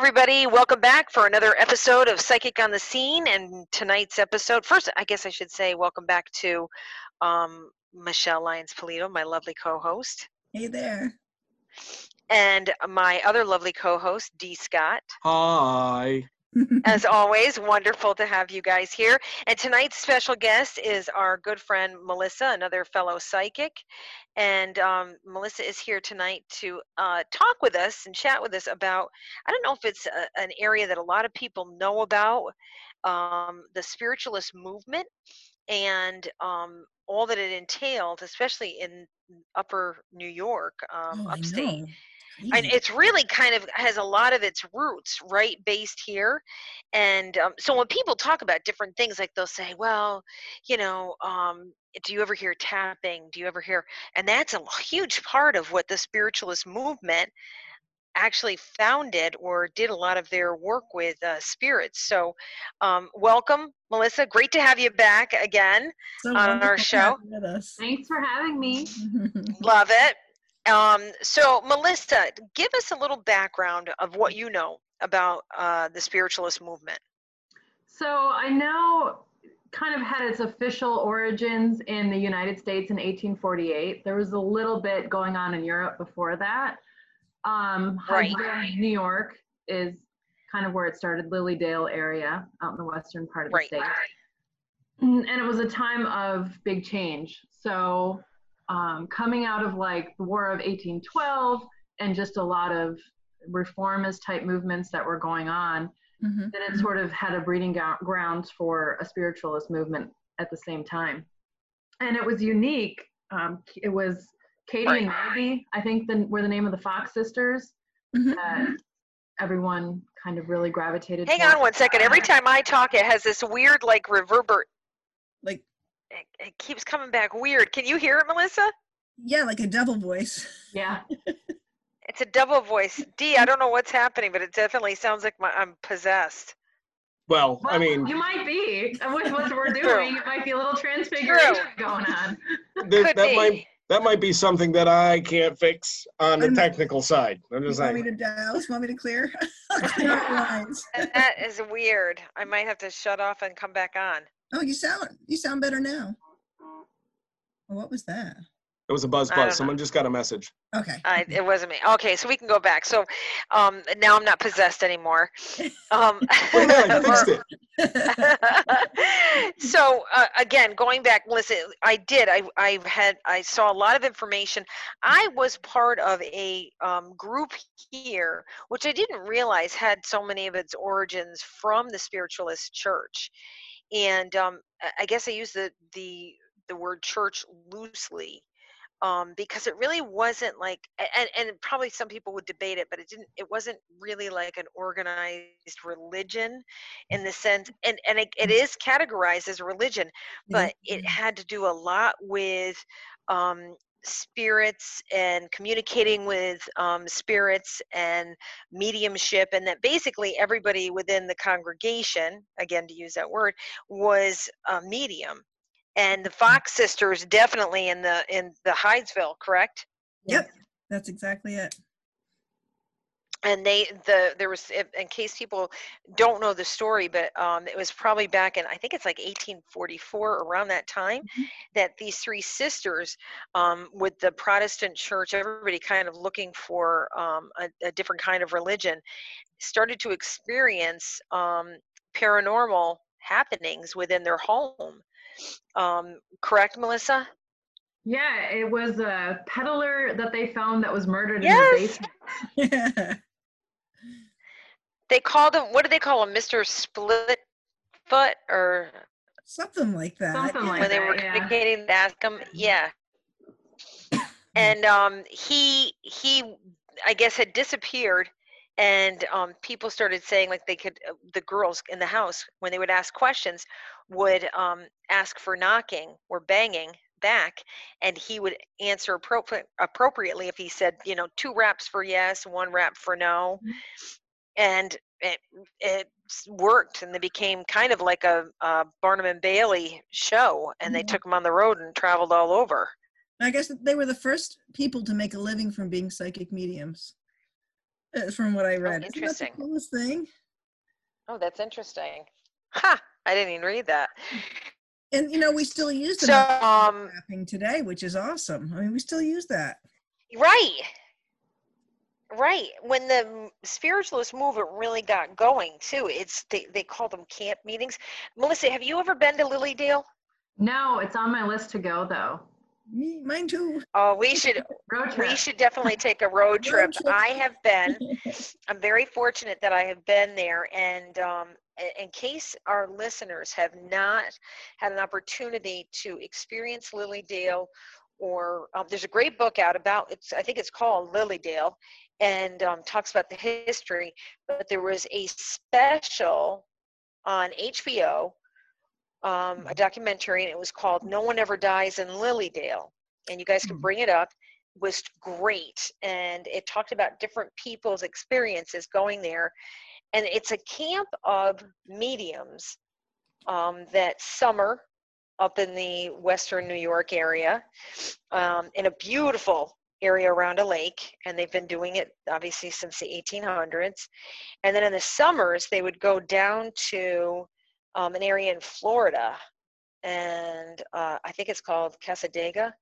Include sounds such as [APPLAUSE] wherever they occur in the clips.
everybody. Welcome back for another episode of Psychic on the Scene. And tonight's episode, first, I guess I should say, welcome back to um, Michelle Lyons Polito, my lovely co host. Hey there. And my other lovely co host, Dee Scott. Hi. As always, wonderful to have you guys here. And tonight's special guest is our good friend Melissa, another fellow psychic. And um, Melissa is here tonight to uh, talk with us and chat with us about, I don't know if it's a, an area that a lot of people know about, um, the spiritualist movement and um, all that it entailed, especially in upper New York, um, Oh, upstate know. and it's really kind of has a lot of its roots right based here and um, so when people talk about different things like they'll say well you know um, do you ever hear tapping do you ever hear and that's a huge part of what the spiritualist movement actually founded or did a lot of their work with uh, spirits so um, welcome melissa great to have you back again So on our show. With us. Thanks for having me. Love it. Um, so, Melissa, give us a little background of what you know about uh, the spiritualist movement. So I know kind of had its official origins in the United States in 1848. There was a little bit going on in Europe before that. Um, Right. New York is kind of where it started, Lilydale area out in the western part of the Right. state. And it was a time of big change. So um, coming out of like the War of 1812 and just a lot of reformist type movements that were going on, Mhm. then it sort of had a breeding gou- grounds for a spiritualist movement at the same time. And it was unique. Um, it was Katie and Maggie, I think, the, were the name of the Fox sisters Mhm. that everyone kind of really gravitated Hang toward. on one second. Every time I talk, it has this weird, like, reverber. Like It, it keeps coming back weird. Can you hear it, Melissa? yeah, like a double voice. [LAUGHS] Yeah. It's a double voice. Dee, I don't know what's happening, but it definitely sounds like my, I'm possessed. Well, I mean, you might be. And With what we're True. doing, it might be a little transfiguration going on. th- Could that be. might that might be something that I can't fix on the I'm- technical side. I'm just You just want me saying. to douse? Want me to clear? I'll [LAUGHS] [LAUGHS] clear the lines. that is weird. I might have to shut off and come back on. Oh, you sound you sound better now. Oh, what was that? It was a buzz I don't know. buzz. Someone just got a message. Okay. I, it wasn't me. Okay, so we can go back. So um, now I'm not possessed anymore. [LAUGHS] Um, Oh yeah, I or- fixed it. [LAUGHS] so uh, again going back listen i did i i had i saw a lot of information i was part of a um, group here which i didn't realize had so many of its origins from the spiritualist church and um, I- guess i use the the the word church loosely um, because it really wasn't like and, and probably some people would debate it but it didn't it wasn't really like an organized religion in the sense and and it, it is categorized as a religion but it had to do a lot with um, spirits and communicating with um, spirits and mediumship and that basically everybody within the congregation again to use that word was a medium and the fox sisters definitely in the in the hydesville correct Yep. That's exactly it. And they the there was if- in case people don't know the story but um it was probably back in i think it's like 1844 around that time Mhm. that these three sisters um with the protestant church everybody kind of looking for um a, a different kind of religion started to experience um paranormal happenings within their home um correct melissa Yeah, it was a peddler that they found that was murdered Yes. in the basement. [LAUGHS] Yeah. They called him what do they call him mr split foot or Something like that. Something like when they that, were yeah. communicating to ask him yeah [COUGHS] and um he he i guess had disappeared and um people started saying like they could uh, the girls in the house when they would ask questions would um ask for knocking or banging back and he would answer appropri- appropriately if he said you know two raps for yes one rap for no Mhm. and it it worked and they became kind of like a, a barnum and bailey show and they took them on the road and traveled all over I guess they were the first people to make a living from being psychic mediums. uh, from what I read. Isn't that the interesting. coolest thing? Oh, that's interesting. Ha! I didn't even read that. And you know, we still use So, um, mapping today, which is awesome. I mean, we still use that. right, right. When the spiritualist movement really got going, too, it's they they call them camp meetings. Melissa, have you ever been to Lilydale? No, it's on my list to go though. Me, mine too. Oh, we should Road trip. we should definitely take a [LAUGHS] road trip. trip. I have been. [LAUGHS] I'm very fortunate that I have been there. And um, in case our listeners have not had an opportunity to experience Lilydale, or um, there's a great book out about it's. I think it's called Lilydale, and um, talks about the history. But there was a special on HBO, um, a documentary, and it was called "No One Ever Dies in Lilydale." And you guys can Hmm. bring it up was great and it talked about different people's experiences going there and it's a camp of mediums um, that summer up in the western new york area um, in a beautiful area around a lake and they've been doing it obviously since the 1800s and then in the summers they would go down to um, an area in florida and uh, i think it's called Cassadaga.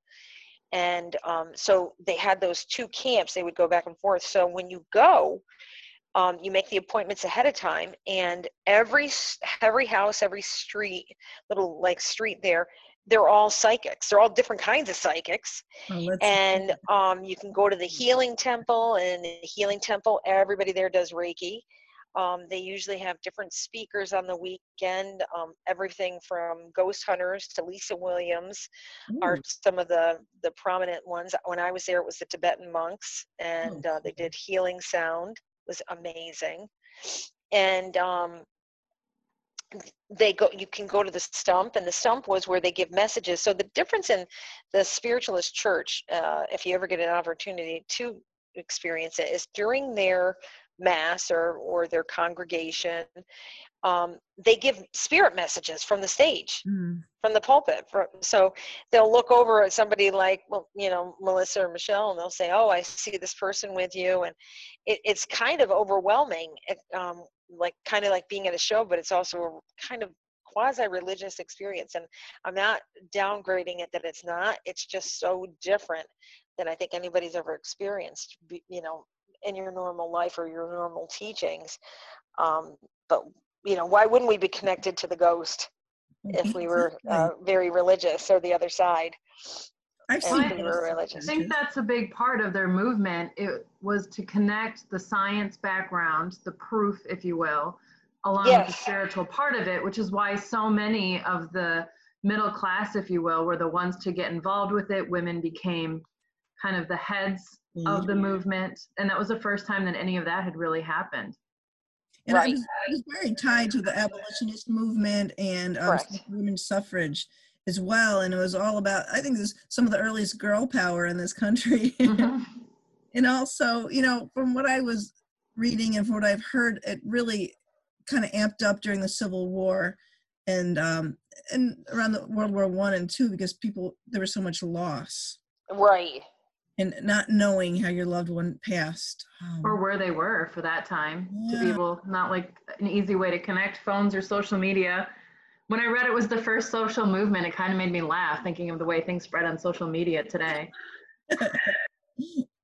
And um, so they had those two camps they would go back and forth. So when you go um, you make the appointments ahead of time and every every house every street little like street there they're all psychics. They're all different kinds of psychics. Oh, and um, you can go to the healing temple and the healing temple everybody there does reiki. Um, they usually have different speakers on the weekend. Um, everything from ghost hunters to lisa williams are some of the the prominent ones. When i was there it was the tibetan monks and uh, they did healing sound. It was amazing. And um, they go you can go to the stump and the stump was where they give messages so the difference in the spiritualist church uh, if you ever get an opportunity to experience it is during their mass or or their congregation um, they give spirit messages from the stage Mm. from the pulpit so they'll look over at somebody like well you know melissa or michelle and they'll say oh i see this person with you and it, it's kind of overwhelming um, like kind of like being at a show but it's also a kind of quasi religious experience and i'm not downgrading it that it's not it's just so different than i think anybody's ever experienced you know in your normal life or your normal teachings um, but you know why wouldn't we be connected to the ghost if [LAUGHS] we were uh, very religious or the other side I've seen I were. I think that's a big part of their movement. It was to connect the science background, the proof, if you will, along with the spiritual part of it, which is why so many of the middle class, if you will, were the ones to get involved with it. Women became kind of the heads of the movement. And that was the first time that any of that had really happened. And I Right. was, I was very tied to the abolitionist movement and um, women's suffrage as well. And it was all about, I think this some of the earliest girl power in this country. [LAUGHS] Mhm. and also, you know, from what I was reading and from what I've heard, it really kind of amped up during the Civil War and um, and around the World War One and two because people there was so much loss right and not knowing how your loved one passed. Um, or where they were for that time to be able not like an easy way to connect phones or social media when i read it was the first social movement it kind of made me laugh thinking of the way things spread on social media today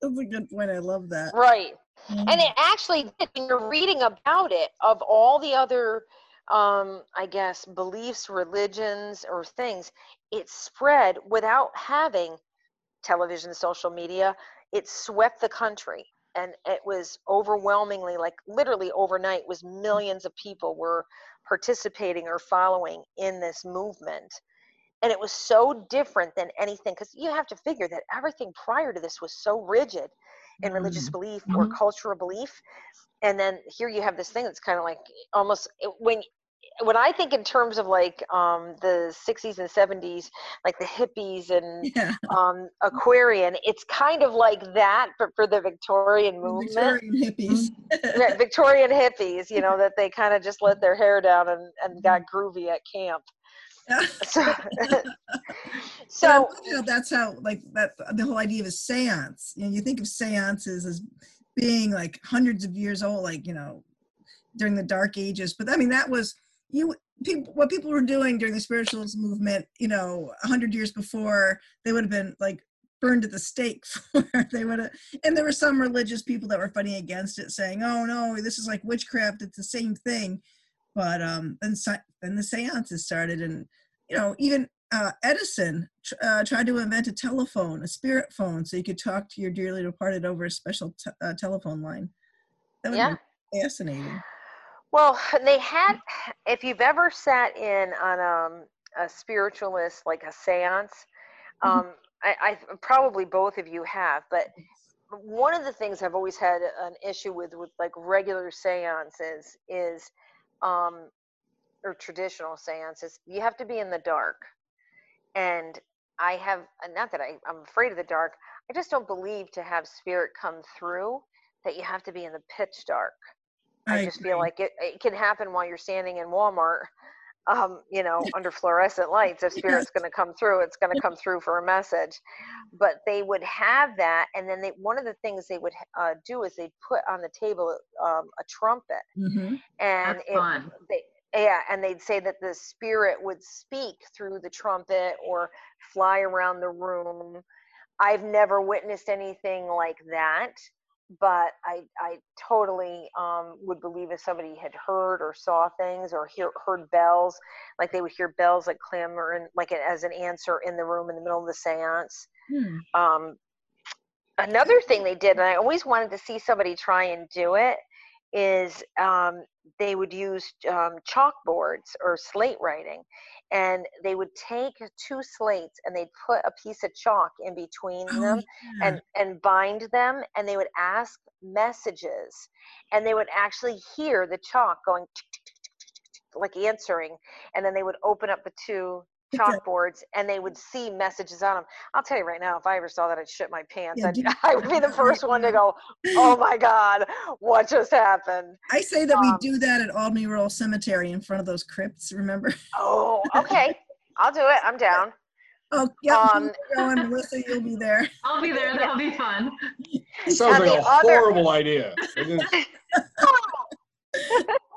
That's a good point. I love that. right and Mm. it actually when you're reading about it of all the other um i guess beliefs religions or things it spread without having television social media it swept the country and it was overwhelmingly like literally overnight was millions of people were participating or following in this movement and it was so different than anything because you have to figure that everything prior to this was so rigid in religious Mm. belief or Mhm. cultural belief and then here you have this thing that's kind of like almost when when i think in terms of like um the 60s and 70s like the hippies and Yeah. um aquarian it's kind of like that but for the victorian movement Victorian hippies. Yeah, victorian hippies you know that they kind of just let their hair down and, and got groovy at camp [LAUGHS] so [LAUGHS] so I'm thinking of that's how like that the whole idea of a seance. You know, you think of seances as being like hundreds of years old, like you know, during the Dark Ages. But I mean, that was you. People, what people were doing during the spiritualist movement, you know, a hundred years before, they would have been like burned at the stake [LAUGHS] for. they would have, and there were some religious people that were fighting against it, saying, "Oh no, this is like witchcraft. It's the same thing." But um, then then the seances started, and you know, even uh, Edison uh, tried to invent a telephone, a spirit phone, so you could talk to your dearly departed over a special t- uh, telephone line. That would Yeah. be fascinating. Well, they had, if you've ever sat in on um, a spiritualist, like a seance, Mhm. um, I, I probably both of you have, but one of the things I've always had an issue with, with like regular seances is, um, or traditional seances, you have to be in the dark. And I have, not that I, I'm afraid of the dark, I just don't believe to have spirit come through that you have to be in the pitch dark. I, just feel like it, it can happen while you're standing in Walmart, [LAUGHS] um, you know, under fluorescent lights. If spirit's going to come through, it's going to come through for a message. But they would have that, and then they one of the things they would uh, do is they'd put on the table um, a trumpet, Mhm. and it, fun. they yeah, and they'd say that the spirit would speak through the trumpet or fly around the room. I've never witnessed anything like that, but I I totally um, would believe if somebody had heard or saw things or hear, heard bells, like they would hear bells like clamor and like it as an answer in the room in the middle of the séance. Hmm. Um, another thing they did, and I always wanted to see somebody try and do it, is um, they would use um, chalkboards or slate writing, and they would take two slates and they'd put a piece of chalk in between Oh, them yeah. and and bind them, and they would ask messages, and they would actually hear the chalk going like answering, and then they would open up the two. Chalkboards and they would see messages on them. I'll tell you right now, if I ever saw that, I'd shit my pants. Yeah, I'd, [LAUGHS] I would be the [LAUGHS] first one to go, "Oh my god, what just happened?" I say that um, we do that at Albany Rural Cemetery in front of those crypts. Remember? Oh, okay, [LAUGHS] I'll do it. I'm down. Oh, yeah. Um, going, Melissa, you'll be there. I'll be there. That'll be fun. It sounds like a other- horrible idea.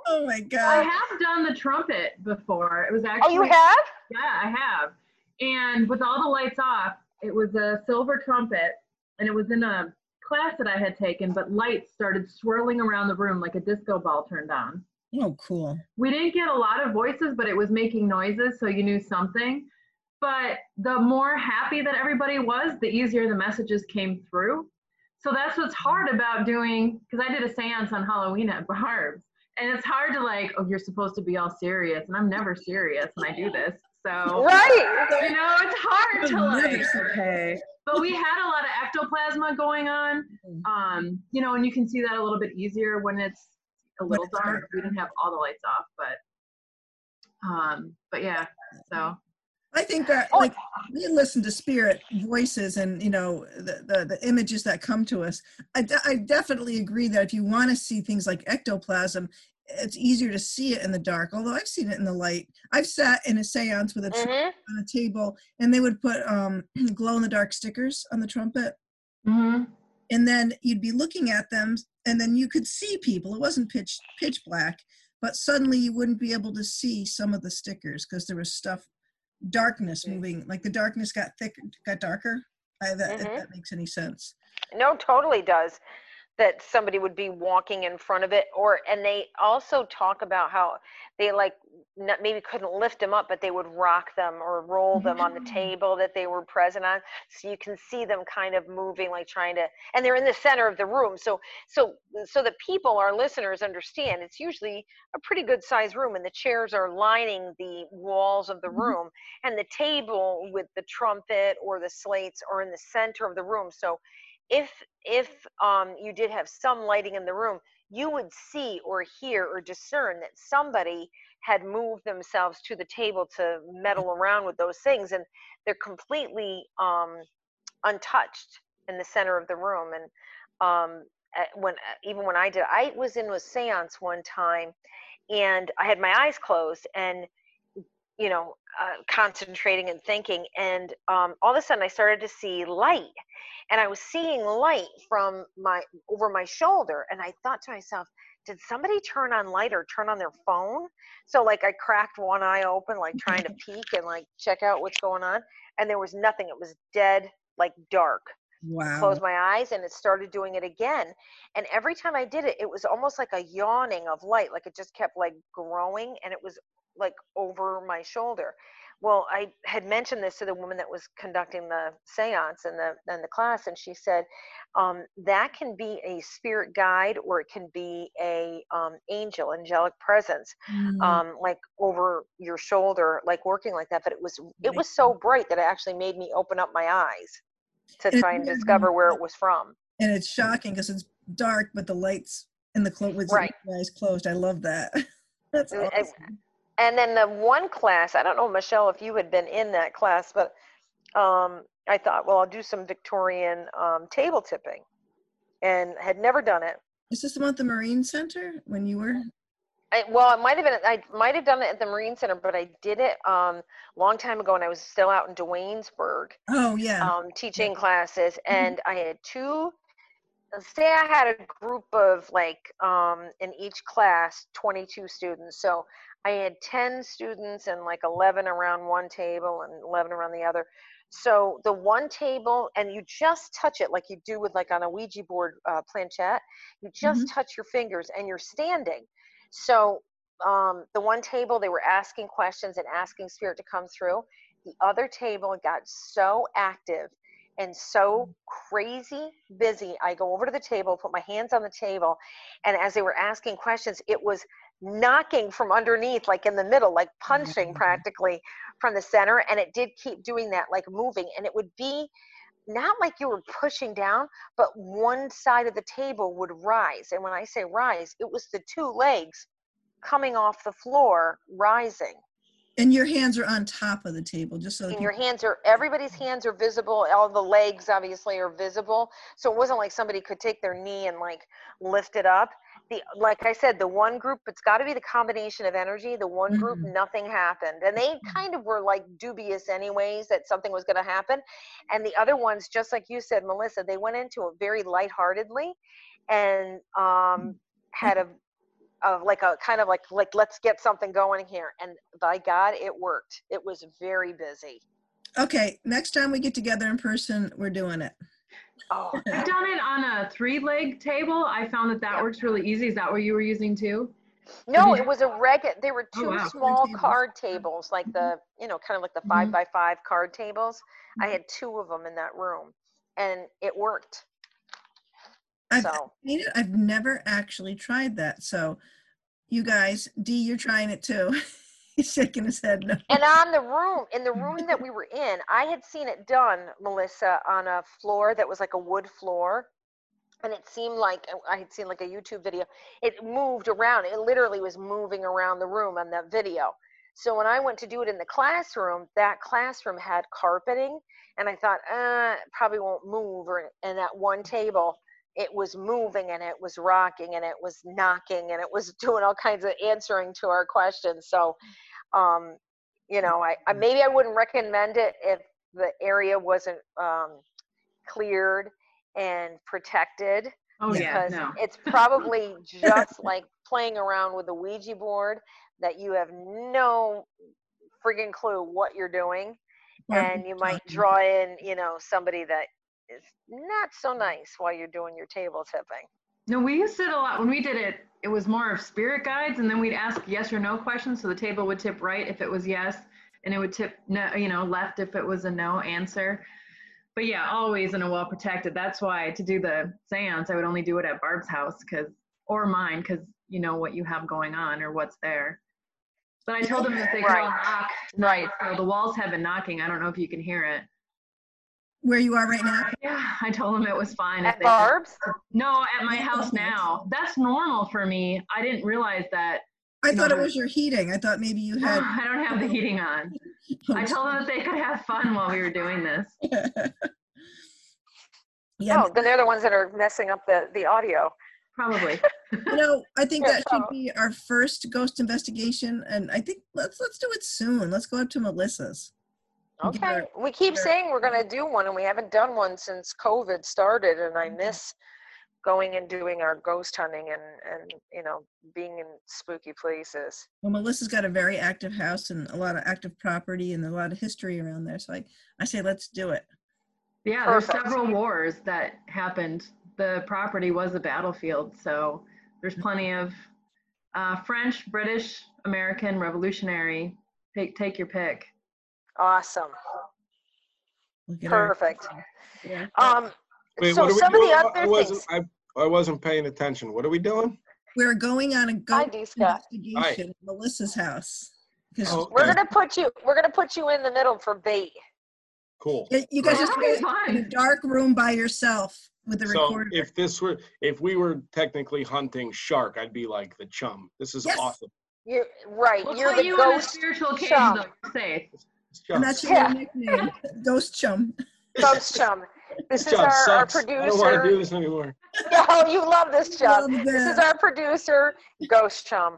It is- Oh my god! I have done the trumpet before. It was oh, actually. Oh, you have? Yeah, I have. And with all the lights off, it was a silver trumpet, and it was in a class that I had taken, but lights started swirling around the room like a disco ball turned on. Oh, cool. We didn't get a lot of voices, but it was making noises, so you knew something. But the more happy that everybody was, the easier the messages came through. So that's what's hard about doing, because I did a seance on Halloween at Barb's, and it's hard to like, oh, you're supposed to be all serious, and I'm never serious when I do this. So Right. you know, it's hard to Never like, okay. But we had a lot of ectoplasma going on, um, you know, and you can see that a little bit easier when it's a little dark. dark. We didn't have all the lights off, but, um, but yeah. So I think that Oh. like we listen to spirit voices and you know the, the the images that come to us. I, de- I definitely agree that if you want to see things like ectoplasm, it's easier to see it in the dark. Although I've seen it in the light. I've sat in a séance with a trumpet hmm on a table, and they would put um, [CLEARS THROAT] glow in the dark stickers on the trumpet, mm-hmm. and then you'd be looking at them, and then you could see people. It wasn't pitch pitch black, but suddenly you wouldn't be able to see some of the stickers because there was stuff, darkness moving. Like the darkness got thicker, got darker. I, that, if Mhm. that makes any sense. No, totally does. That somebody would be walking in front of it, or and they also talk about how they like not, maybe couldn't lift them up, but they would rock them or roll them on the table that they were present on, so you can see them kind of moving, like trying to, and they're in the center of the room. So, so, so the people, our listeners, understand it's usually a pretty good sized room, and the chairs are lining the walls of the Mhm. room, and the table with the trumpet or the slates are in the center of the room. So if if um, you did have some lighting in the room, you would see or hear or discern that somebody had moved themselves to the table to meddle around with those things, and they're completely um, untouched in the center of the room. And um, when even when I did, I was in a séance one time, and I had my eyes closed, and you know, uh, concentrating and thinking. And um, all of a sudden, I started to see light, and I was seeing light from my over my shoulder. And I thought to myself, did somebody turn on light or turn on their phone? So like I cracked one eye open, like trying to [LAUGHS] peek and like check out what's going on, and there was nothing. It was dead, like dark. Wow. Closed my eyes and it started doing it again. And every time I did it, it was almost like a yawning of light, like it just kept like growing and it was like over my shoulder. Well, I had mentioned this to the woman that was conducting the seance and the in the class, and she said um, that can be a spirit guide or it can be a um, angel, angelic presence, Mm, um, like over your shoulder, like working like that. But it was it was so bright that it actually made me open up my eyes to try and discover where it was from. and it's shocking because it's dark, but the lights in the clo- with Right. eyes closed. I love that. [LAUGHS] That's And- and- awesome. And then the one class i don't know michelle if you had been in that class but um, i thought well i'll do some victorian um, table tipping and had never done it. Is this the one at the Marine Center when you were? I, well it might have been i might have done it at the marine center but i did it um long time ago and i was still out in Duanesburg Oh yeah. um, teaching classes. And i had two say i had a group of like um, in each class 22 students. So i had 10 students and like 11 around one table and 11 around the other. So the one table and you just touch it like you do with like on a ouija board uh, planchette you just touch your fingers and you're standing. So um, the one table they were asking questions and asking spirit to come through. The other table got so active and so crazy busy. I go over to the table, put my hands on the table, and as they were asking questions, it was knocking from underneath, like in the middle, like punching mm-hmm. practically from the center. And it did keep doing that, like moving. And it would be not like you were pushing down, but one side of the table would rise. And when I say rise, it was the two legs coming off the floor rising and your hands are on top of the table, just so and your hands are everybody's hands are visible all the legs obviously are visible so it wasn't like somebody could take their knee and like lift it up the like i said the one group it's got to be the combination of energy the one group Mhm. nothing happened. And they kind of were like dubious anyways that something was going to happen. And the other ones just like you said melissa they went into it very lightheartedly and um had a of like a kind of like like let's get something going here. And by god it worked. It was very busy. Okay, next time we get together in person, we're doing it. Oh [LAUGHS] I've done it on a three leg table. I found that that Yeah. works really easy. Is that what you were using too? no it was a regular they were Oh, two wow. small tables. card tables like the you know kind of like the 5 Mhm. by five card tables i had two of them in that room and it worked I've so. I've never actually tried that. So, you guys, Dee, you're trying it too. [LAUGHS] He's [LAUGHS] shaking his head. No. and on the room in the [LAUGHS] room that we were in i had seen it done melissa on a floor that was like a wood floor. And it seemed like uh, i had seen like a youtube video. It moved around. It literally was moving around the room on that video. So when i went to do it in the classroom that classroom had carpeting. And i thought uh it probably won't move. Or and that one table it was moving and it was rocking and it was knocking and it was [LAUGHS] doing all kinds of answering to our questions. So um you know i, I maybe i wouldn't recommend it if the area wasn't um cleared and protected Oh yeah, because no. it's [LAUGHS] probably just like playing around with a Ouija board that you have no friggin' clue what you're doing, and you might draw in, you know, somebody that is not so nice while you're doing your table tipping. No, we used it a lot when we did it. It was more of spirit guides, and then we'd ask yes or no questions. So the table would tip right if it was yes, and it would tip no, you know, left if it was a no answer. But yeah, always in a well protected. That's why to do the seance, I would only do it at Barb's house, because or mine, because you know what you have going on or what's there. But I told them that they could all Right. knock tonight, so the walls have been knocking. I don't know if you can hear it. Where you are right now? Uh, yeah, I told them it was fine. At Barb's, no, at my house now. That's normal for me. I didn't realize that. I You thought it was your heating. I thought maybe you [SIGHS] had. I don't have the heating on. I told them that they could have fun while we were doing this. [LAUGHS] yeah, oh, then they're the ones that are messing up the the audio. Probably. [LAUGHS] You know, I think Yeah, that should so- be our first ghost investigation, and I think let's let's do it soon. Let's go up to Melissa's. And get Okay, our- we keep Sure. saying we're gonna do one and we haven't done one since COVID started and I miss going and doing our ghost hunting and, and, you know, being in spooky places. Well, Melissa's got a very active house and a lot of active property and a lot of history around there. So I, I say let's do it. Yeah, there's several wars that happened. The property was a battlefield, so there's plenty of uh, French, British, American, Revolutionary. Take take your pick. Awesome, Look at our- perfect. yeah. Um, Wait, so what are we some of the doing? I- other I wasn't, things. I, I wasn't paying attention. What are we doing? We're going on a Hi, ghost D. Scott. investigation at Melissa's house. 'Cause Oh, We're gonna put you, we're gonna put you in the middle for bait. Cool. y- you guys just that'd be go in a dark room by yourself with the So recorder. if this were, if we were technically hunting shark, I'd be like the chum. This is Yes. awesome. You're, right, We'll you're the you in a ghost spiritual cage, chum. though. You're safe. This chum, and that's your Yeah. nickname, Ghost Chum. [LAUGHS] ghost chum. This this is job our, our sucks. I don't want to do producer. this anymore. [LAUGHS] Oh, you love this job. Love This is our producer, Ghost Chum.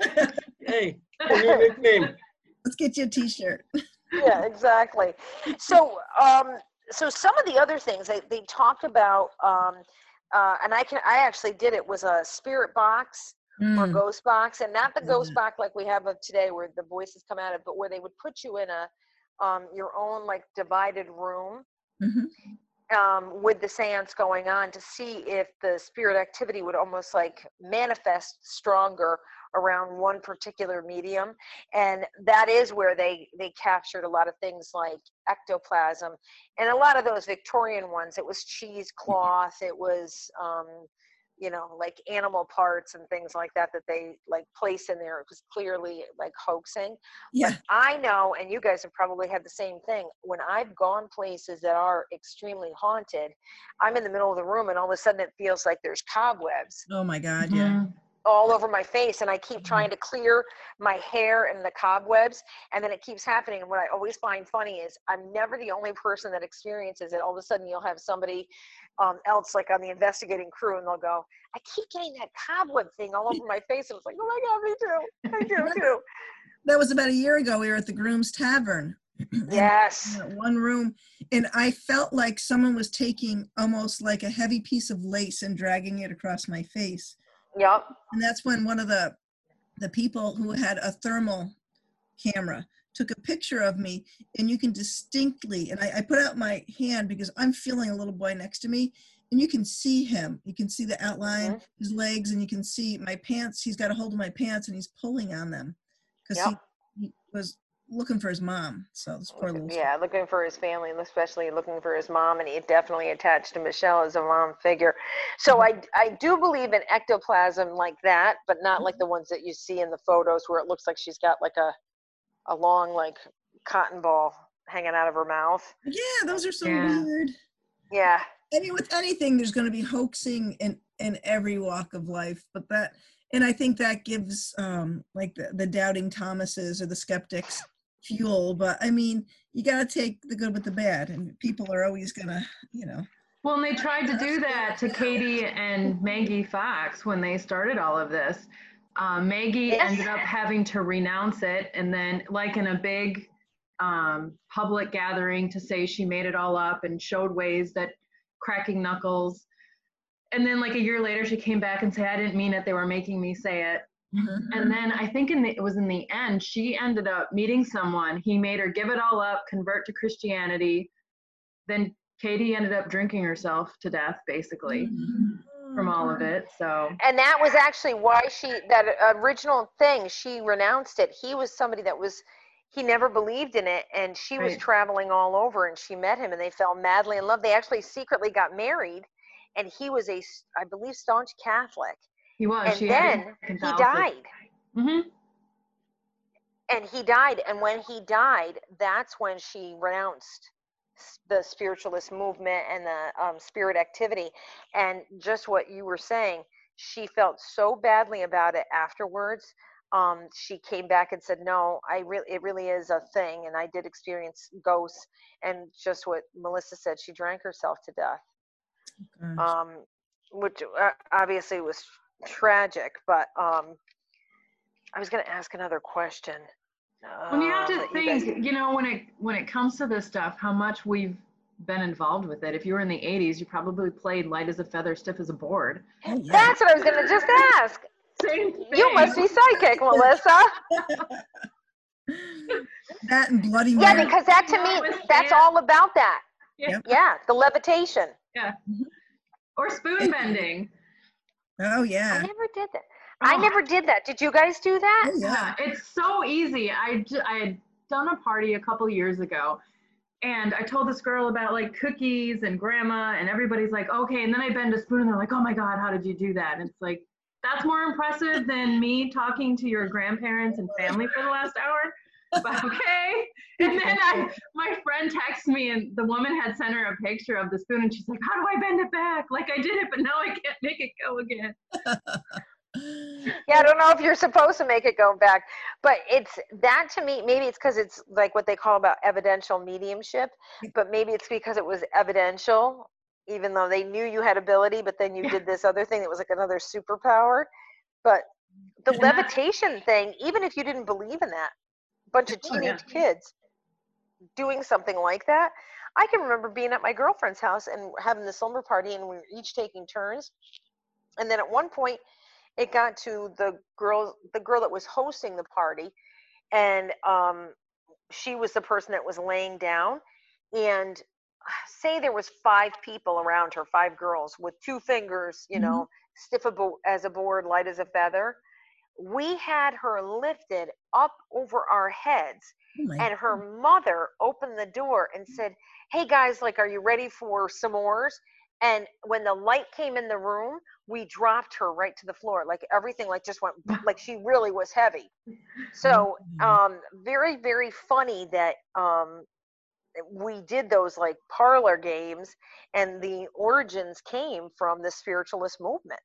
[LAUGHS] Hey, your new nickname. Let's get you a T-shirt. yeah, exactly. So, um, so some of the other things they, they talked about, um, uh, and I can I actually did it was a spirit box or Mm, ghost box, and not the ghost Mhm. box like we have of today, where the voices come out of, but where they would put you in a um, your own like divided room mhm. um, with the seance going on to see if the spirit activity would almost like manifest stronger around one particular medium and that is where they they captured a lot of things like ectoplasm and a lot of those victorian ones it was cheesecloth it was um you know like animal parts and things like that that they like place in there it was clearly like hoaxing Yeah. I know, and you guys have probably had the same thing. When I've gone places that are extremely haunted, I'm in the middle of the room and all of a sudden it feels like there's cobwebs Oh my God. Yeah. Mm-hmm. All over my face and I keep Mhm. trying to clear my hair and the cobwebs and then it keeps happening. And what I always find funny is I'm never the only person that experiences it. All of a sudden you'll have somebody um, else like on the investigating crew and they'll go, I keep getting that cobweb thing all over my face. And it's like, oh my God, me too. I do [LAUGHS] too. That was about a year ago. We were at the Groom's Tavern. [CLEARS THROAT] Yes. one room and i felt like someone was taking almost like a heavy piece of lace and dragging it across my face Yep. and that's when one of the the people who had a thermal camera took a picture of me and you can distinctly and I, I put out my hand because i'm feeling a little boy next to me and you can see him you can see the outline mm-hmm. his legs and you can see my pants he's got a hold of my pants and he's pulling on them because Yep. he, he was looking for his mom so this poor little Yeah, looking for his family, and especially looking for his mom, and he definitely attached to Michelle as a mom figure. So I, I do believe in ectoplasm like that, but not like the ones that you see in the photos where it looks like she's got like a, a long like cotton ball hanging out of her mouth. Yeah, those are so Yeah. weird. Yeah, I mean, with anything, there's going to be hoaxing in in every walk of life, but that, and I think that gives um like the, the doubting Thomases or the skeptics fuel. But I mean, you got to take the good with the bad, and people are always gonna, you know. Well, and they tried to do that to Katie and Maggie Fox when they started all of this. Um, Maggie Yes. ended up having to renounce it, and then, like in a big um, public gathering, to say she made it all up and showed ways that cracking knuckles. And then, like a year later, she came back and said, "I didn't mean it. They were making me say it." And then I think in the, it was in the end, she ended up meeting someone. He made her give it all up, convert to Christianity. Then Katie ended up drinking herself to death, basically, from all of it. So and that was actually why she that original thing she renounced it. He was somebody that was he never believed in it, and she was traveling all over, and she met him, and they fell madly in love. They actually secretly got married, and he was a I believe staunch Catholic. He was. and she then he died. Hmm and he died and when he died that's when she renounced the spiritualist movement and the um, spirit activity. And just what you were saying she felt so badly about it afterwards um, she came back and said no i really it really is a thing and i did experience ghosts. And just what melissa said she drank herself to death. Gosh. um, which uh, obviously was tragic. But um, I was going to ask another question. When you have uh, to that you guys- think, you know, when it when it comes to this stuff, how much we've been involved with it. If you were in the 80s, you probably played light as a feather, stiff as a board. Oh, yeah. That's what I was going to just ask. Same thing. You must be psychic, Melissa. [LAUGHS] that and Bloody Yeah, Mary. because that to me, that's Sam. all about that. Yeah. Yeah, the levitation. Yeah, or spoon bending. Oh yeah. I never did that. I Oh. never did that. Did you guys do that? Oh yeah. Yeah, it's so easy. I I had done a party a couple years ago and I told this girl about like cookies and grandma and everybody's like, okay. And then I bend a spoon and they're like, oh my God, how did you do that? And it's like, that's more impressive than me talking to your grandparents and family for the last hour. But [LAUGHS] okay. And then I, my friend texted me and the woman had sent her a picture of the spoon and she's like, how do I bend it back? Like I did it, but now I can't make it go again. Yeah, I don't know if you're supposed to make it go back, but it's that to me. Maybe it's because it's like what they call about evidential mediumship, but maybe it's because it was evidential, even though they knew you had ability, but then you Yeah. did this other thing that was like another superpower. But the And levitation thing, even if you didn't believe in that, bunch of Oh, yeah. teenage kids doing something like that. I can remember being at my girlfriend's house and having the slumber party, and we were each taking turns. And then at one point, it got to the girl, the girl that was hosting the party, and um, she was the person that was laying down. And say there was five people around her, five girls with two fingers, you Mhm. know, stiff as a board, light as a feather. We had her lifted up over our heads Oh and her mother opened the door and said, "Hey guys, like, are you ready for s'mores?" And when the light came in the room, we dropped her right to the floor. Like everything, like just went [LAUGHS] like she really was heavy. So, Mhm. um, very very funny that um, we did those like parlor games, and the origins came from the spiritualist movement.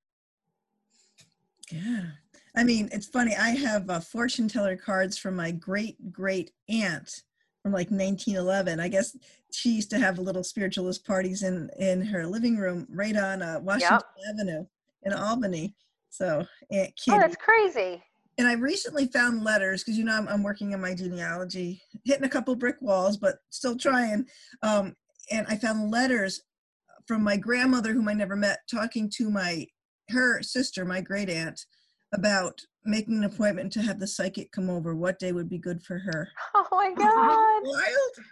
Yeah. I mean, it's funny. I have uh, fortune teller cards from my great great aunt from like 1911. I guess she used to have little spiritualist parties in in her living room right on uh, Washington Avenue in Albany. So Aunt Kitty. Oh, that's crazy. and I recently found letters because you know I'm, I'm working on my genealogy, hitting a couple brick walls, but still trying. Um, and I found letters from my grandmother, whom I never met, talking to my her sister, my great aunt, about making an appointment to have the psychic come over. What day would be good for her? [LAUGHS] Oh my [LAUGHS] God, Wild.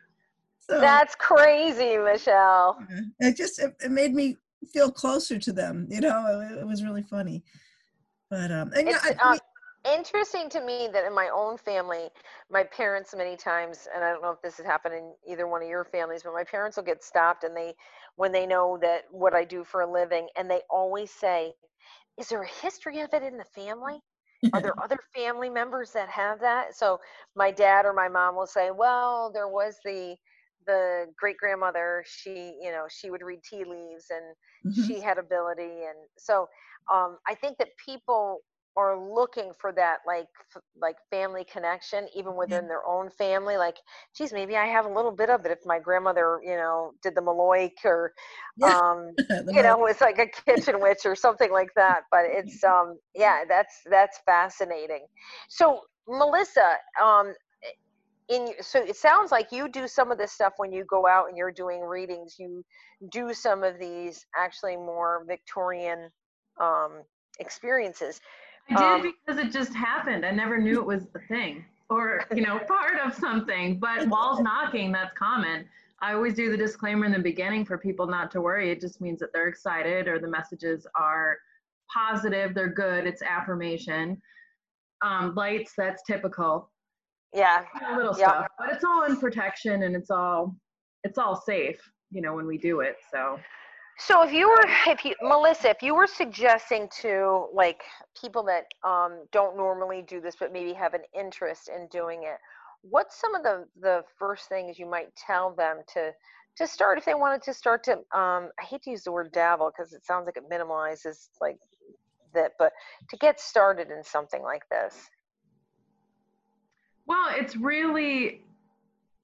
So that's crazy, Michelle. yeah, it just it, it made me feel closer to them. You know, it, it was really funny. But um, and yeah, It's I, I um, interesting to me that in my own family, my parents many times, and I don't know if this has happened in either one of your families, but my parents will get stopped and they, when they know that what I do for a living, and they always say, "Is there a history of it in the family? Are there [LAUGHS] other family members that have that?" So my dad or my mom will say, "Well, there was the." the great grandmother she you know she would read tea leaves and Mhm. she had ability and so um, i think that people are looking for that like f- like family connection even within their own family like geez maybe i have a little bit of it if my grandmother you know did the malloy or Yeah. um [LAUGHS] you know it's like a kitchen witch or something like that but it's um yeah that's that's fascinating. So melissa um in so it sounds like you do some of this stuff when you go out and you're doing readings. You do some of these actually more victorian um experiences I did Um, because it just happened. I never knew it was a thing or, you know, [LAUGHS] part of something. But walls knocking, that's common. I always do the disclaimer in the beginning for people not to worry. It just means that they're excited or the messages are positive, they're good, it's affirmation. Um, lights, that's typical. yeah know, little Yeah. stuff. But it's all in protection and it's all it's all safe, you know, when we do it. So So if you were, if you, Melissa, if you were suggesting to like people that um, don't normally do this, but maybe have an interest in doing it, what's some of the the first things you might tell them to to start if they wanted to start to? Um, I hate to use the word dabble because it sounds like it minimalizes like that, but to get started in something like this. Well, it's really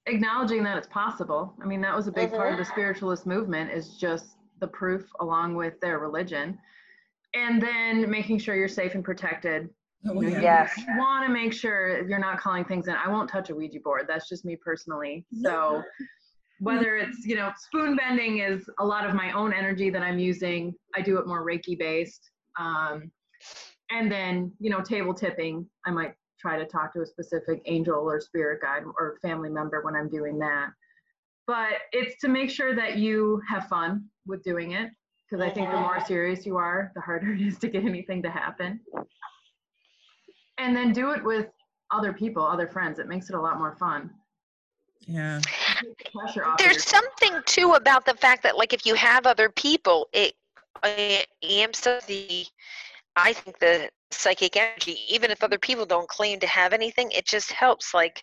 acknowledging that it's possible. I mean, that was a big part of the spiritualist movement is just the proof along with their religion. And then making sure you're safe and protected. Oh, You know, yeah. you Yes. want to make sure you're not calling things in. I won't touch a Ouija board. That's just me personally. So whether it's, you know, spoon bending is a lot of my own energy that I'm using. I do it more Reiki based. Um, and then, you know, table tipping, I might try to talk to a specific angel or spirit guide or family member when I'm doing that. But it's to make sure that you have fun with doing it. Because I think the more serious you are, the harder [LAUGHS] it is to get anything to happen. And then do it with other people, other friends. It makes it a lot more fun. Yeah. The Pressure of There's something too about the fact that like if you have other people, it, it amps up the I think the psychic energy, even if other people don't claim to have anything, it just helps like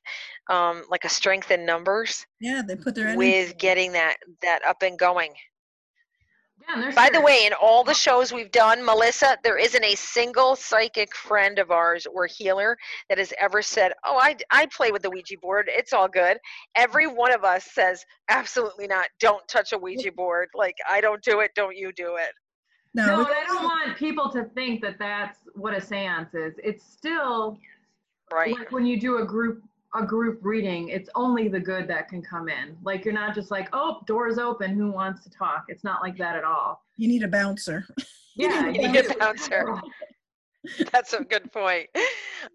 um like a strength in numbers Yeah, they put their energy. with getting that that up and going. Yeah, and there's By the way, in all the shows we've done, Melissa, there isn't a single psychic friend of ours or healer that has ever said, "Oh, I I play with the Ouija board. It's all good." Every one of us says, "Absolutely not. Don't touch a Ouija board. Like I don't do it. Don't you do it." no, No, and I don't want people to think that that's what a seance is. It's still Right. like when you do a group a group reading, it's only the good that can come in. Like you're not just like, oh, doors open, who wants to talk? It's not like that at all. you need a bouncer. Yeah, [LAUGHS] You need a bouncer. That's a good point.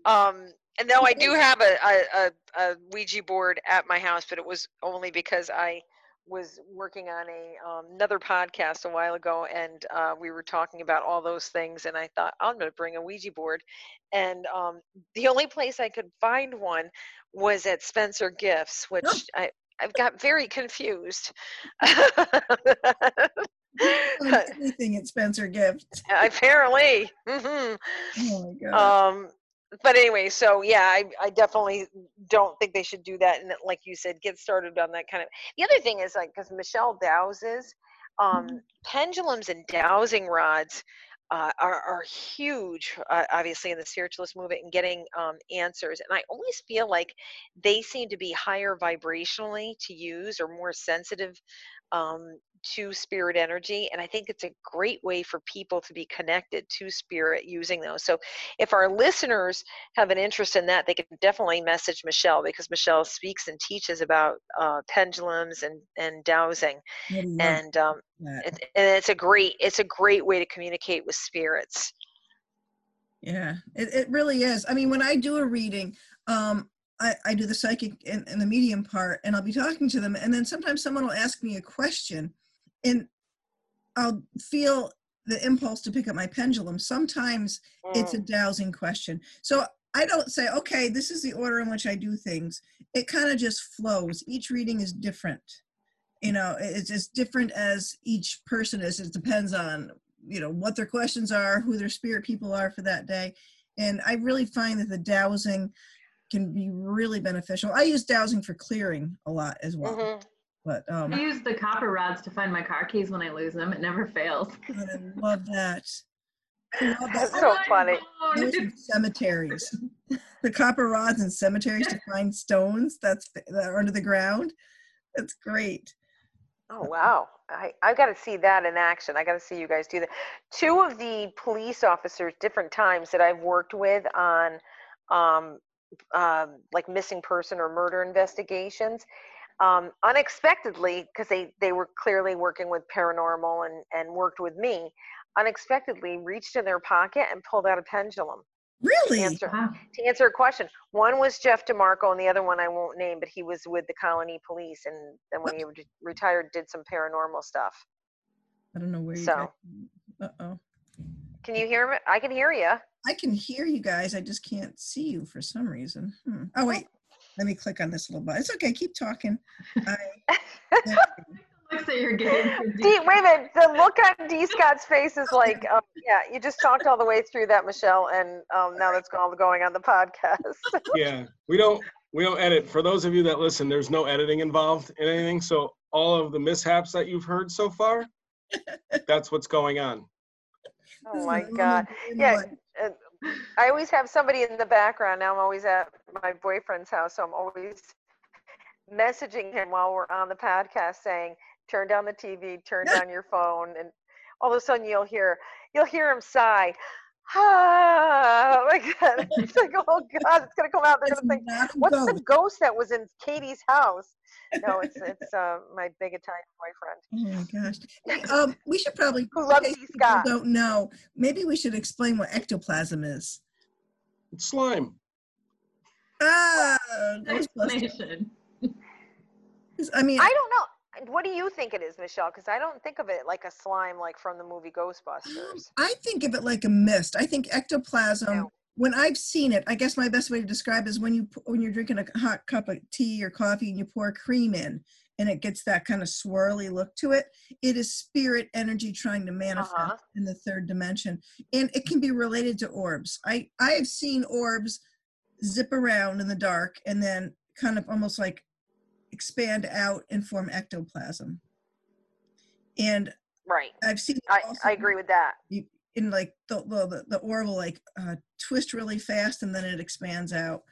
Um, and though I do have a, a, a, a Ouija board at my house, but it was only because I was working on a um, another podcast a while ago, and uh, we were talking about all those things, and I thought I'm going to bring a Ouija board, and um, the only place I could find one was at Spencer Gifts, which I I've got very confused. [LAUGHS] [LAUGHS] Anything at Spencer Gift. Apparently. hmm Oh my god. um but anyway so yeah I, I definitely don't think they should do that and like you said get started on that kind of the other thing is like because michelle dowses um Mhm. pendulums and dowsing rods uh, are, are huge uh, obviously in the spiritualist movement and getting um, answers and i always feel like they seem to be higher vibrationally to use or more sensitive um, to spirit energy and i think it's a great way for people to be connected to spirit using those. So if our listeners have an interest in that they can definitely message michelle because michelle speaks and teaches about uh, pendulums and and dowsing. And um, it, and it's a great it's a great way to communicate with spirits. Yeah, it, it really is. I mean, when I do a reading, um, I, I do the psychic and, and the medium part, and I'll be talking to them, and then sometimes someone will ask me a question, and I'll feel the impulse to pick up my pendulum. Sometimes it's a dowsing question. So I don't say, okay, this is the order in which I do things. It kind of just flows. Each reading is different. You know, it's as different as each person is. It depends on, you know, what their questions are, who their spirit people are for that day. And I really find that the dowsing can be really beneficial. I use dowsing for clearing a lot as well. Mhm. But um, I use the copper rods to find my car keys when I lose them. It never fails. [LAUGHS] I love that. I love that. That's so funny. Cemeteries. [LAUGHS] the copper rods in cemeteries to find stones that's that are under the ground. That's great. Oh wow. I, I've got to see that in action. I got to see you guys do that. Two of the police officers, different times that I've worked with on um, um, like missing person or murder investigations, um, unexpectedly, because they, they were clearly working with paranormal and, and worked with me, unexpectedly reached in their pocket and pulled out a pendulum Really? answer, Wow. to answer a question. One was Jeff DeMarco, and the other one I won't name, but he was with the Colonie Police, and then when he re- retired, did some paranormal stuff. I don't know where you So. Uh oh. Can you hear me? I can hear you. I can hear you guys. I just can't see you for some reason. Hmm. Oh wait. Let me click on this little button. It's okay. Keep talking. [LAUGHS] I, Looks that you're getting. D, deep- wait a minute. The look on D. Scott's face is like, um, yeah, you just talked all the way through that, Michelle, and um, now that's all going on the podcast. [LAUGHS] Yeah, we don't we don't edit. For those of you that listen, there's no editing involved in anything. So all of the mishaps that you've heard so far, [LAUGHS] that's what's going on. oh my God. Yeah. I always have somebody in the background. Now I'm always at my boyfriend's house, so I'm always messaging him while we're on the podcast saying, turn down the TV, turn down your phone, and all of a sudden you'll hear you'll hear him sigh. Ah, [LAUGHS] like that. It's like, oh God, it's gonna come out. They're gonna think, what's the ghost that was in Katie's house? No, it's [LAUGHS] it's uh, my big Italian boyfriend Oh my gosh. [LAUGHS] Um, we should probably, who in loves case people Scott. don't know, maybe we should explain what ectoplasm is. It's slime. Ah, Ghostbusters. Explanation. I mean, I don't know. What do you think it is, Michelle? Because I don't think of it like a slime, like from the movie Ghostbusters. I think of it like a mist. I think ectoplasm. No. When I've seen it, I guess my best way to describe is when you when you're drinking a hot cup of tea or coffee and you pour cream in, and it gets that kind of swirly look to it. It is spirit energy trying to manifest Uh-huh. in the third dimension, and it can be related to orbs. I I have seen orbs zip around in the dark and then kind of almost like expand out and form ectoplasm. And Right. I've seen I, I agree with that. In like the the, the, orb will like uh, twist really fast and then it expands out.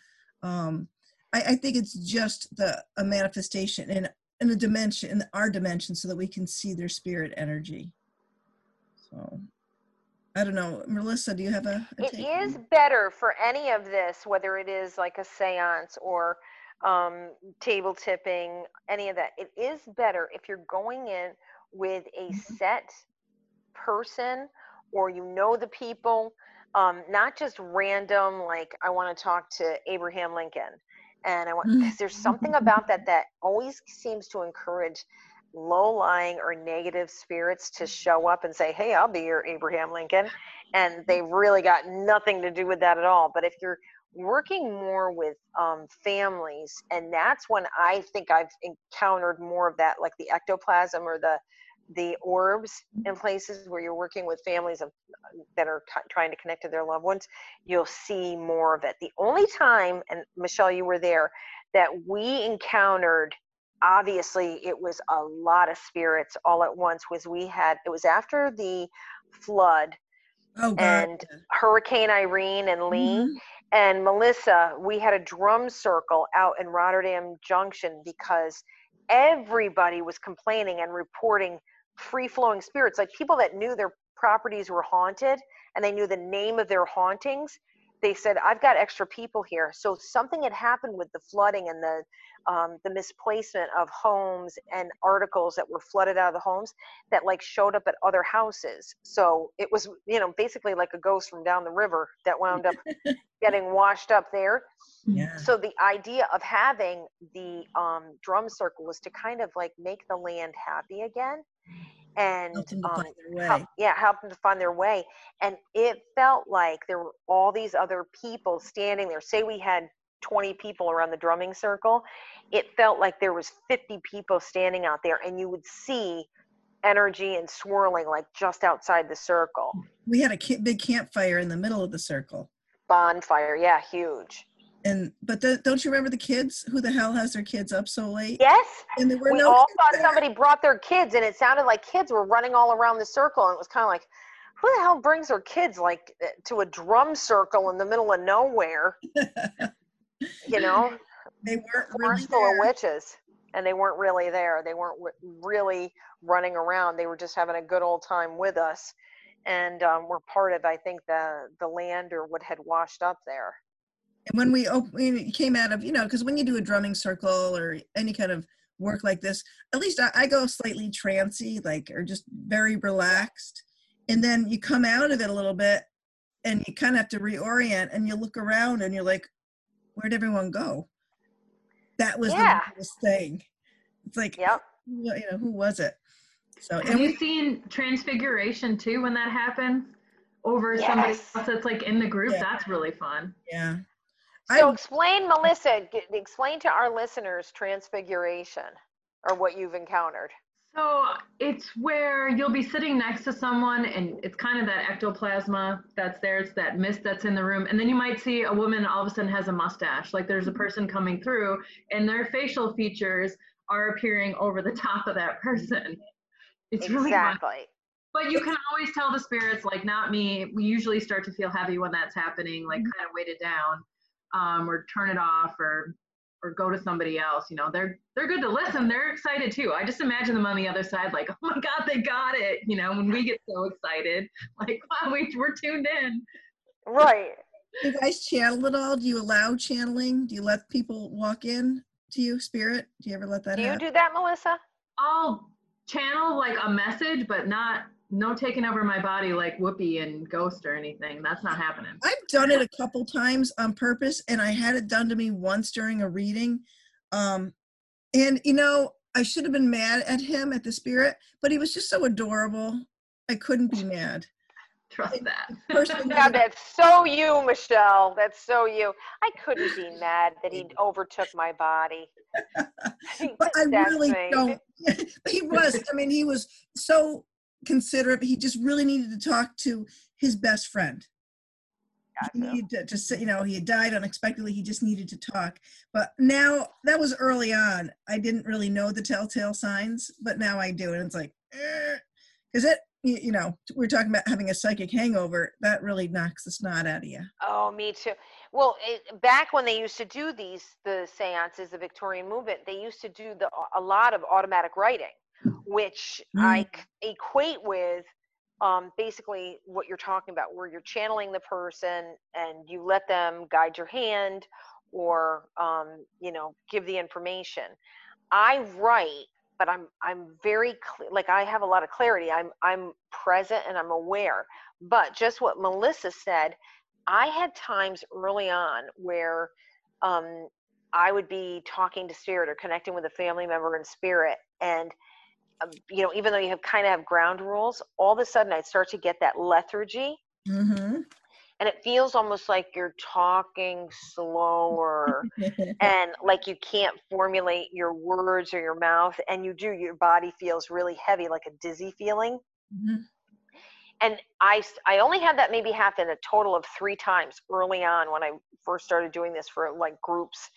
Um, I, I think it's just the a manifestation in in a dimension in our dimension so that we can see their spirit energy. So I don't know, Melissa, do you have a? a It on better for any of this, whether it is like a seance or um, table tipping, any of that. It is better if you're going in with a Mhm. set person or you know the people, um, not just random, like, I want to talk to Abraham Lincoln. And I want, Mm. because there's something about that that always seems to encourage low lying or negative spirits to show up and say, Hey, I'll be your Abraham Lincoln and they've really got nothing to do with that at all. But if you're working more with um, families, and that's when I think I've encountered more of that, like the ectoplasm or the the orbs in places where you're working with families of, that are ki- trying to connect to their loved ones, you'll see more of it. The only time, and Michelle, you were there, that we encountered obviously it was a lot of spirits all at once was we had it was after the flood Oh and Hurricane Irene and Lee Mhm. and Melissa, we had a drum circle out in Rotterdam Junction because everybody was complaining and reporting free flowing spirits, like people that knew their properties were haunted and they knew the name of their hauntings. They said, "I've got extra people here." So something had happened with the flooding and the um, the misplacement of homes and articles that were flooded out of the homes that like showed up at other houses. So it was, you know, basically like a ghost from down the river that [LAUGHS] wound up getting washed up there. Yeah. So the idea of having the um, drum circle was to kind of like make the land happy again, and Help them to um, find their way. help, yeah, help them to find their way. And it felt like there were all these other people standing there. Say we had 20 people around the drumming circle, it felt like there was 50 people standing out there, and you would see energy and swirling like just outside the circle. we had a big campfire in the middle of the circle. Bonfire, yeah, huge. And but the, don't you remember the kids? Who the hell has their kids up so late? Yes, And there were we no all thought there. somebody brought their kids and it sounded like kids were running all around the circle and it was kind of like who the hell brings their kids like eh, to a drum circle in the middle of nowhere [LAUGHS] you know? [LAUGHS] They weren't really forest full of there. witches and they weren't really there. They weren't w- really running around. They were just having a good old time with us and um, were part of i think the the land or what had washed up there. And when we op- it came out of you know because when you do a drumming circle or any kind of work like this, at least I, I go slightly trancy, like or just very relaxed, and then you come out of it a little bit, and you kind of have to reorient, and you look around, and you're like, where'd everyone go? That was Yeah. the biggest thing. It's like, yep you know, who was it? So Have and you we, seen Transfiguration too when that happens? Over somebody else that's like in the group? Yeah. That's really fun. yeah, so I explain melissa g- explain to our listeners transfiguration or what you've encountered So it's where you'll be sitting next to someone and it's kind of that ectoplasma that's there. It's that mist that's in the room. And then you might see a woman all of a sudden has a mustache. Like there's a person coming through and their facial features are appearing over the top of that person. It's really fun. exactly But you can always tell the spirits, like not me. We usually start to feel heavy when that's happening, like Mhm. kind of weighted down, um, or turn it off, or or go to somebody else. You know, they're they're good to listen. They're excited too. I just imagine them on the other side, like, [LAUGHS] oh my God, they got it. You know, when we get so excited, [LAUGHS] like, wow, we, we're tuned in. Right. Do you guys channel at all? Do you allow channeling? Do you let people walk in to you, spirit? Do you ever let that Do you happen? do that, Melissa? I'll channel like a message, but not no taking over my body like Whoopi and Ghost or anything. That's not happening. I've done it a couple times on purpose, and I had it done to me once during a reading. Um, and you know, I should have been mad at him at the spirit, but he was just so adorable. I couldn't be mad. Trust that. Person Yeah, that's so you, Michelle. That's so you. I couldn't be mad that he [LAUGHS] overtook my body. [LAUGHS] but I really me. don't. [LAUGHS] he was. I mean, he was so considerate. But he just really needed to talk to his best friend. He needed to, to say, you know, he had died unexpectedly. He just needed to talk. But now that was early on. I didn't really know the telltale signs, but now I do, and it's like, eh. because it, you, you know, we're talking about having a psychic hangover. That really knocks the snot out of you. Oh, me too. Well, it, back when they used to do these, the seances, the Victorian movement, they used to do the a lot of automatic writing, which I c- equate with um, basically what you're talking about, where you're channeling the person and you let them guide your hand or um, you know give the information. I write, but I'm I'm very clear. Like I have a lot of clarity. I'm I'm present and I'm aware. But just what Melissa said, I had times early on where um, I would be talking to spirit or connecting with a family member in spirit, and you know, even though you have kind of have ground rules, all of a sudden I'd start to get that lethargy, Mm-hmm. and it feels almost like you're talking slower [LAUGHS] and like you can't formulate your words or your mouth, and you do. Your body feels really heavy, like a dizzy feeling. Mhm. and I only had that maybe happen a total of three times early on when I first started doing this for like groups.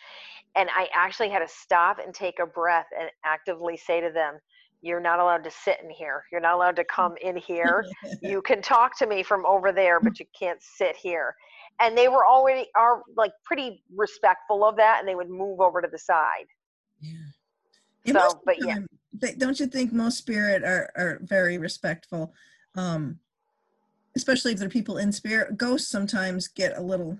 And I actually had to stop and take a breath and actively say to them, You're not allowed to sit in here. You're not allowed to come [LAUGHS] in here. You can talk to me from over there, but you can't sit here. And they were already are like pretty respectful of that and they would move over to the side. Yeah. So, but the yeah. don't you think most spirit are, are very respectful? Um, especially if they're people in spirit. Ghosts sometimes get a little,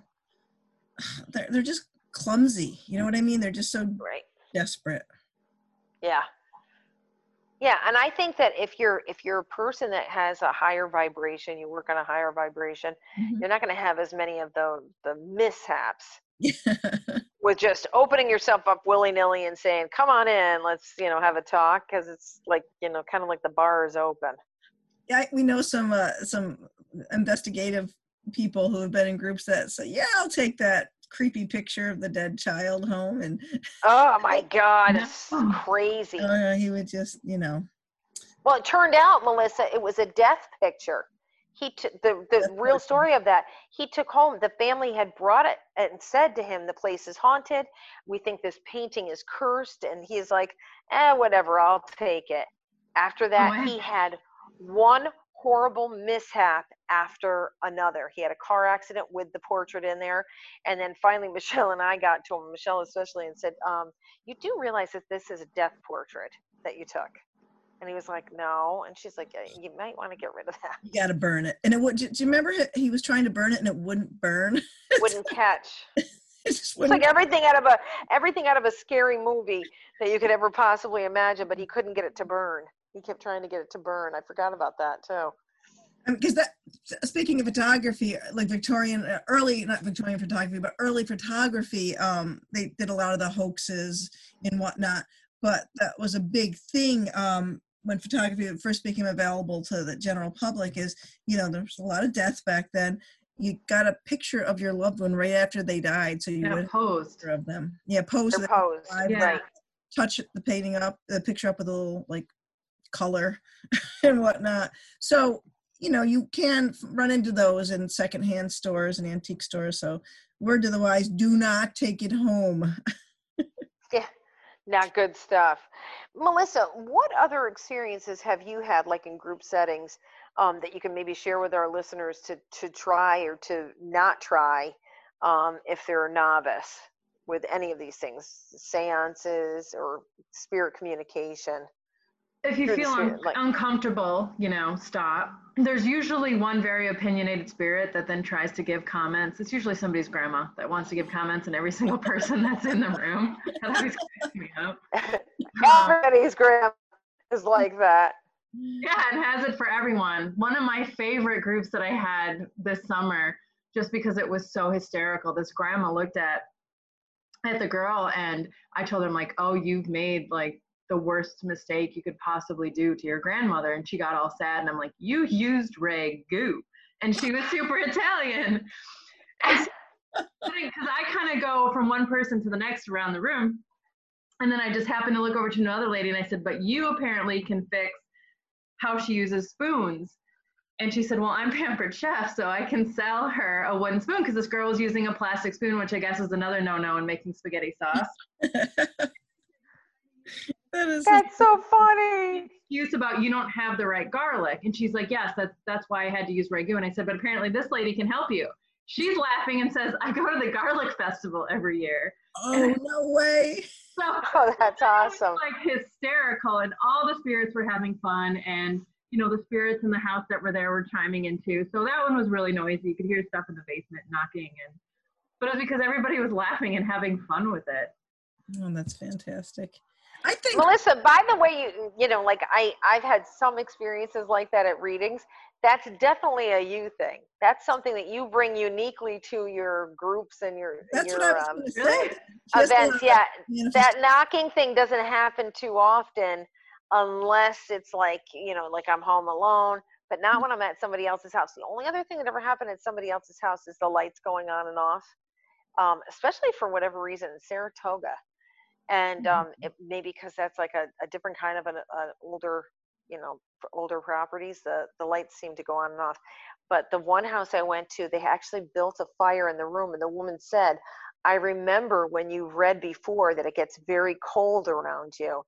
[SIGHS] they're, they're just clumsy. You know what I mean? They're just so Right. desperate. Yeah. Yeah, and I think that if you're if you're a person that has a higher vibration, you work on a higher vibration, Mhm. you're not going to have as many of the the mishaps [LAUGHS] with just opening yourself up willy-nilly and saying, "Come on in, let's, you know, have a talk" because it's like, you know, kind of like the bar is open. Yeah, we know some uh, some investigative people who have been in groups that say, "Yeah, I'll take that creepy picture of the dead child home," and Oh my [LAUGHS] god, it's crazy. uh, he would just, you know, Well, it turned out, Melissa, it was a death picture. He took the the Death real story of that. He took home. The family had brought it and said to him, "The place is haunted. We think this painting is cursed." And he's like, "Eh, whatever. I'll take it." After that, wow. he had one horrible mishap after another. He had a car accident with the portrait in there, and then finally, [LAUGHS] Michelle and I got to him, Michelle especially, and said, um, "You do realize that this is a death portrait that you took?" And he was like, no. And she's like, "Uh, you might want to get rid of that. you got to burn it. And it would. Do you remember he- was trying to burn it and it wouldn't burn? [LAUGHS] Wouldn't catch. [LAUGHS] it just It's like everything out of a everything out of a scary movie that you could ever possibly imagine, but he couldn't get it to burn. He kept trying to get it to burn. I forgot about that too. Because that speaking of photography like victorian uh, early not victorian photography but early photography um they did a lot of the hoaxes and whatnot but that was a big thing um when photography first became available to the general public is you know there was a lot of deaths back then you got a picture of your loved one right after they died so you Yeah, would posed. of them yeah post They're live, Yeah. Right. touch the painting up the picture up with a little like color [LAUGHS] and whatnot so you know you can run into those in secondhand stores and antique stores so word to the wise do not take it home [LAUGHS] Yeah. Not good stuff. Melissa, what other experiences have you had, like in group settings, um, that you can maybe share with our listeners to to try or to not try um, if they're a novice? with any of these things, seances or spirit communication. If you feel un- like- uncomfortable, you know, stop. There's usually one very opinionated spirit that then tries to give comments. It's usually somebody's grandma that wants to give comments, and every [LAUGHS] single person that's in the room. That always cracks me up. Um, [LAUGHS] Everybody's grandma is like that. Yeah, and has it for everyone. One of my favorite groups that I had this summer, just because it was so hysterical. This grandma looked at at the girl, and I told her, I'm like, "Oh, you've made like the worst mistake you could possibly do to your grandmother," and she got all sad, and I'm like, "You used ragu," and she was super [LAUGHS] Italian. Because I kind of go from one person to the next around the room, and then I just happened to look over to another lady, and I said, "But you apparently can fix." how she uses spoons. And she said, Well, I'm [LAUGHS] Pampered Chef, so I can sell her a wooden spoon because this girl was using a plastic spoon, which I guess is another no no in making spaghetti sauce. [LAUGHS] that is That's so funny. Excuse about you don't have the right garlic. And she's like, Yes, that's, that's why I had to use Ragu. And I said, But apparently this lady can help you. She's laughing and says, I go to the garlic festival every year. oh no way. [LAUGHS] So Oh, that's that was, awesome. like hysterical and all the spirits were having fun and you know the spirits in the house that were there were chiming in too so that one was really noisy you could hear stuff in the basement knocking and but it was because everybody was laughing and having fun with it Oh, that's fantastic. I think Melissa, by the way, you you know, like I I've had some experiences like that at readings. That's definitely a you thing. That's something that you bring uniquely to your groups and your that's your what I was um, going to really? say. She has a events. lot Yeah, that knocking thing doesn't happen too often unless it's like you know like i'm home alone but not when i'm at somebody else's house the only other thing that ever happened at somebody else's house is the lights going on and off um, especially for whatever reason in saratoga and um, it, maybe because that's like a, a different kind of an, an older you know older properties the the lights seem to go on and off but the one house i went to they actually built a fire in the room and the woman said I remember when you read before that it gets very cold around you.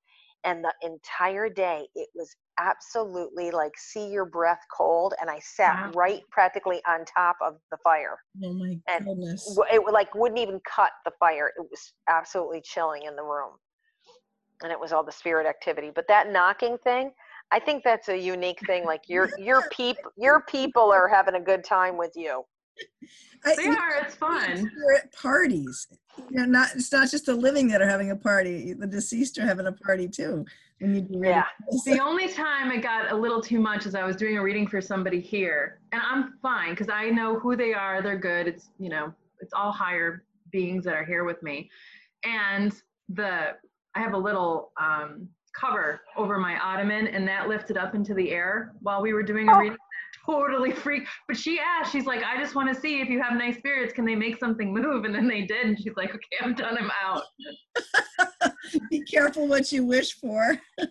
And the entire day, it was absolutely like see your breath cold. And I sat Wow. right practically on top of the fire. Oh my and goodness. W- It like wouldn't even cut the fire. It was absolutely chilling in the room. And it was all the spirit activity. But that knocking thing, I think that's a unique thing. Like your your peop your people are having a good time with you. I, they are it's fun You're at parties. You know, not it's not just the living that are having a party. The deceased are having a party too. When you do Yeah. readings. the only time it got a little too much is i was doing a reading for somebody here and i'm fine because i know who they are they're good it's you know it's all higher beings that are here with me and the i have a little um, cover over my ottoman and that lifted up into the air while we were doing a Oh. reading totally freaked but she asked she's like i just want to see if you have nice spirits can they make something move and then they did and she's like okay i'm done i'm out [LAUGHS] Be careful what you wish for. [LAUGHS]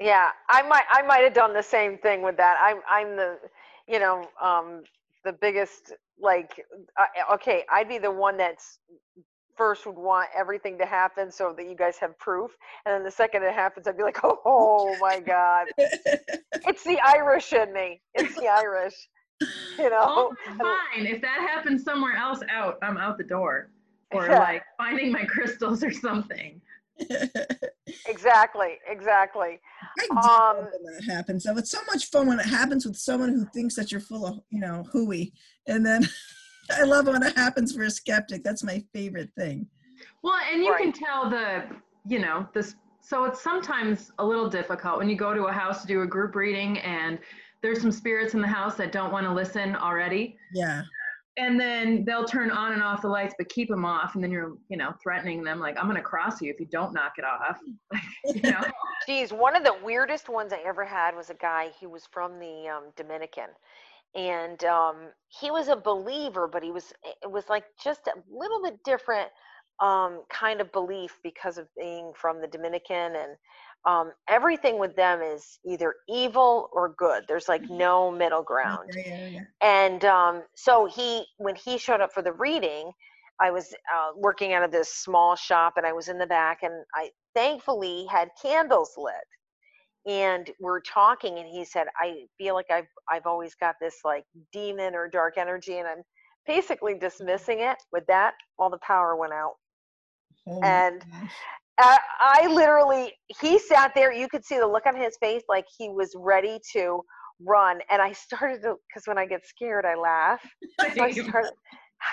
Yeah, I might I might have done the same thing with that. I'm I'm the you know um the biggest like uh, okay, I'd be the one that's first would want everything to happen so that you guys have proof, and then the second it happens, I'd be like, oh, [LAUGHS] oh my god, [LAUGHS] it's the Irish in me. It's the Irish, you know. Oh, fine. If that happens somewhere else out, I'm out the door. Or Yeah. like finding my crystals or something. [LAUGHS] Exactly, exactly. I do Um, love when that happens. So it's so much fun when it happens with someone who thinks that you're full of, you know, hooey. And then I love when it happens for a skeptic. That's my favorite thing. Well, and you can tell the, you know, this. So it's sometimes a little difficult when you go to a house to do a group reading and there's some spirits in the house that don't want to listen already. Yeah. And then they'll turn on and off the lights, but keep them off. And then you're, you know, threatening them like, I'm going to cross you if you don't knock it off. [LAUGHS] [LAUGHS] you know? Geez, one of the weirdest ones I ever had was a guy. He was from the um, Dominican, and um, he was a believer, but he was it was like just a little bit different um, kind of belief because of being from the Dominican, and um, everything with them is either evil or good. There's like no middle ground Yeah, yeah, yeah. and um, so he when he showed up for the reading i was uh, working out of this small shop and i was in the back and i thankfully had candles lit and we're talking and he said i feel like i've i've always got this like demon or dark energy and i'm basically dismissing it with that all the power went out Oh And gosh. uh, I literally, he sat there. You could see the look on his face, like he was ready to run. And I started to, because when I get scared, I laugh. [LAUGHS] So I started,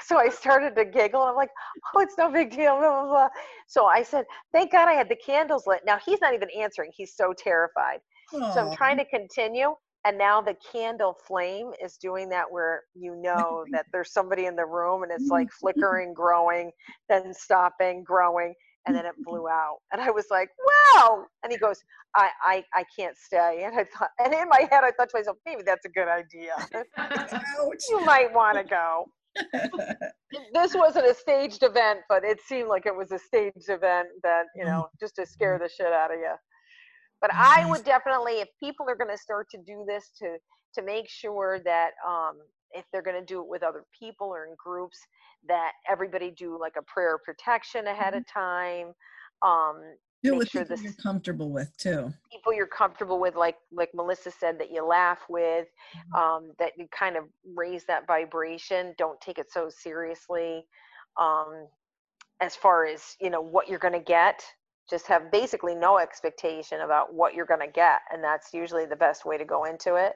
so I started to giggle. I'm like, oh, it's no big deal. Blah, blah, blah. So I said, thank God I had the candles lit. Now he's not even answering. He's so terrified. So I'm trying to continue. And now the candle flame is doing that where you know that [LAUGHS] there's somebody in the room and it's mm-hmm. like flickering, growing, then stopping, growing, and then it [LAUGHS] blew out. And I was like, wow. And he goes, I, I, I can't stay. And I thought, and in my head, I thought to myself, maybe that's a good idea. [LAUGHS] You might want to go. [LAUGHS] This wasn't a staged event, but it seemed like it was a staged event that, you know, just to scare the shit out of you. But I would definitely, if people are going to start to do this, to to make sure that um, if they're going to do it with other people or in groups, that everybody do like a prayer protection ahead of time. Um, Do with sure people this- you're comfortable with too. people you're comfortable with, like like Melissa said, that you laugh with, um, that you kind of raise that vibration. Don't take it so seriously. Um, as far as you know what you're going to get, just have basically no expectation about what you're going to get, and that's usually the best way to go into it.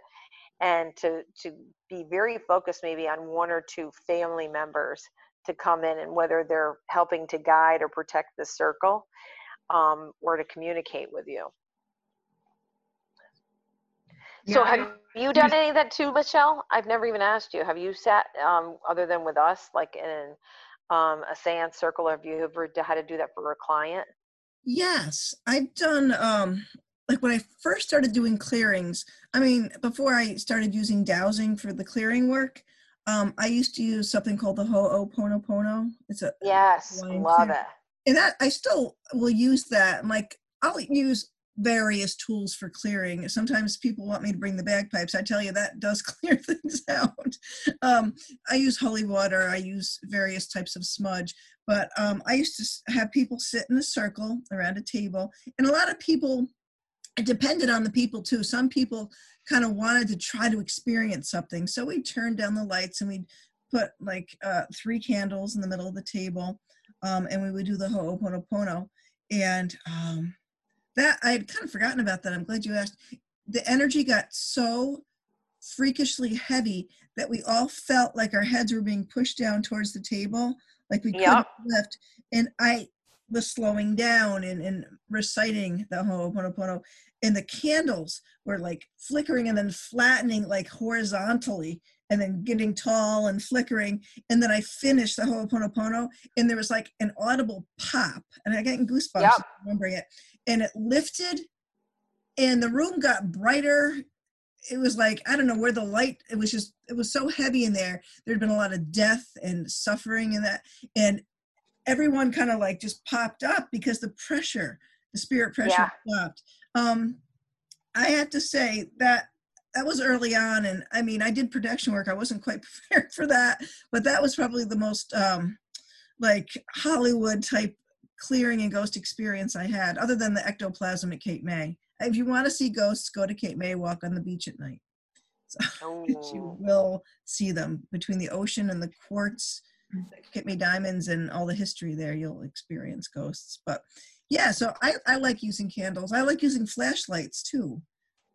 And to to be very focused, maybe on one or two family members to come in, and whether they're helping to guide or protect the circle, um, or to communicate with you. So Yeah, I- have you done any of that too, Michelle? I've never even asked you. Have you sat, um, other than with us, like in um, a seance circle? Have you ever had to do that for a client? Yes, I've done um like when I first started doing clearings, I mean, before I started using dowsing for the clearing work, um, I used to use something called the Ho'oponopono. It's a Yes, love clear- it. And that I still will use that. And like I'll use various tools for clearing. Sometimes people want me to bring the bagpipes. I tell you that does [LAUGHS] clear things out. Um, I use holy water. I use various types of smudge. But um, I used to have people sit in a circle around a table, and a lot of people. It depended on the people too. Some people kind of wanted to try to experience something, so we turned down the lights and we'd put like uh, three candles in the middle of the table, um, and we would do the Ho'oponopono. And um, that I had kind of forgotten about that. I'm glad you asked. The energy got so freakishly heavy that we all felt like our heads were being pushed down towards the table, like we couldn't lift. And I was slowing down and, and reciting the Ho'oponopono, and the candles were like flickering and then flattening like horizontally and then getting tall and flickering. And then I finished the Ho'oponopono, and there was like an audible pop, and I got goosebumps Yep. remembering it. And it lifted, and the room got brighter. It was like I don't know where the light. It was just it was so heavy in there. There'd been a lot of death and suffering in that, and everyone kind of like just popped up because the pressure, the spirit pressure stopped. Um, I have to say that that was early on, and I mean I did production work. I wasn't quite [LAUGHS] prepared for that, but that was probably the most um, like Hollywood type clearing and ghost experience I had, other than the ectoplasm at Cape May. If you want to see ghosts, go to Cape May, walk on the beach at night. So [LAUGHS] you will see them between the ocean and the quartz, the Cape May diamonds, and all the history there. You'll experience ghosts. But yeah, so I, I like using candles. I like using flashlights too.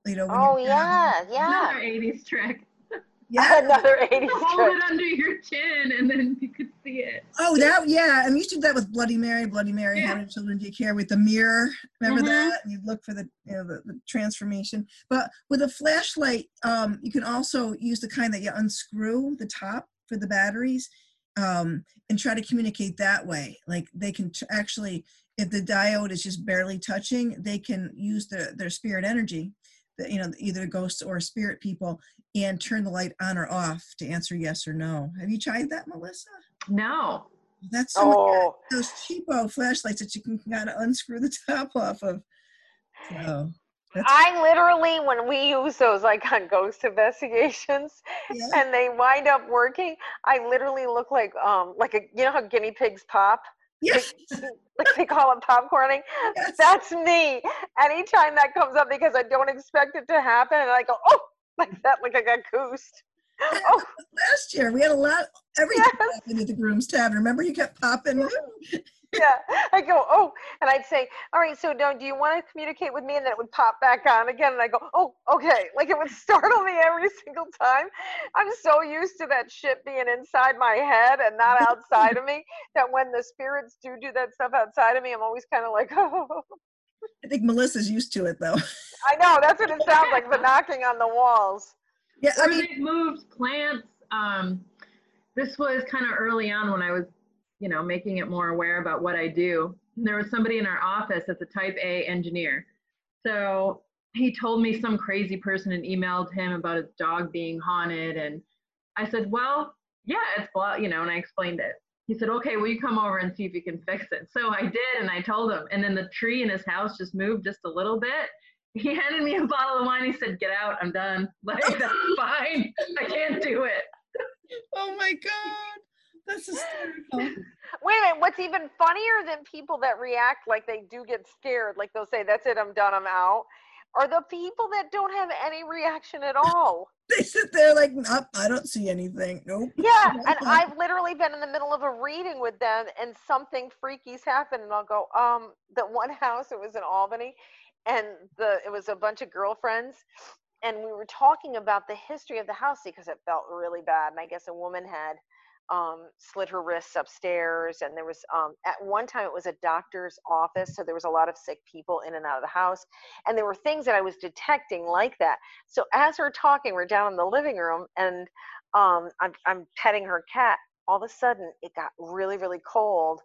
You know. when Oh yeah, driving. yeah. Another 80s trick. [LAUGHS] Yeah. Another 80s trick. Hold it under your chin and then you could see it. Oh, that yeah. And we used to that with Bloody Mary. Bloody Mary Yeah. How did children take care with the mirror? Remember Mhm. that? You'd look for the you know the, the transformation. But with a flashlight, um, you can also use the kind that you unscrew the top for the batteries, um, and try to communicate that way. Like they can t- actually, if the diode is just barely touching, they can use their their spirit energy, the, you know, either ghosts or spirit people, and turn the light on or off to answer yes or no. Have you tried that, Melissa? No. That's so Oh, those cheapo flashlights that you can kind of unscrew the [LAUGHS] top off of. So that's I literally, when we use those like on ghost investigations, yeah. and they wind up working, I literally look like um like a you know how guinea pigs pop, Yes. like they call it popcorning. yes. That's me. Anytime that comes up because I don't expect it to happen, and I go oh like that, like I got goosed. [LAUGHS] Oh Last year we had a lot. Everything Yes. happened at the Groom's Tavern. Remember, you kept popping. yeah. I go, oh, and I'd say, all right, so now do you want to communicate with me? And then it would pop back on again. And I go, oh, okay. [LAUGHS] Like it would startle me every [LAUGHS] single time. I'm so used to that shit being inside my head and not outside of me [LAUGHS] that when the spirits do do that stuff outside of me, I'm always kind of like, oh. I think Melissa's used to it though. I know. That's what it sounds like, the knocking on the walls. Yeah, I mean, they've moved plants. Um, this was kind of early on when I was, you know, making it more aware about what I do. There was somebody in our office that's a type A engineer. So he told me some crazy person had emailed him about his dog being haunted. And I said, well, yeah, it's blah, you know, and I explained it. He said, okay, will you come over and see if you can fix it? So I did, and I told him. And then the tree in his house just moved just a little bit. He [LAUGHS] handed me a bottle of wine. He said, get out, I'm done. [LAUGHS] Like, that's fine. I can't do it. [LAUGHS] oh my god, that's [LAUGHS] hysterical. Wait a minute. What's even funnier than people that react like they do get scared, like they'll say, that's it, I'm done, I'm out, are the people that don't have any reaction at all. [LAUGHS] They sit there like, nope, I don't see anything. Nope. Yeah, and I've literally been in the middle of a reading with them, and something freaky's happened, and I'll go, um, the one [LAUGHS] house it was in Albany, and the it was a bunch of girlfriends, and we were talking about the history of the house because it felt really bad, and I guess a woman had um, slit her wrists upstairs, and there was um, at one time it was a doctor's office, so there was a lot of sick people in and out of the house, and there were things that I was detecting like that. So as we're talking, we're down in the living room, and um, I'm, I'm petting her cat. All of a sudden, it got really, really cold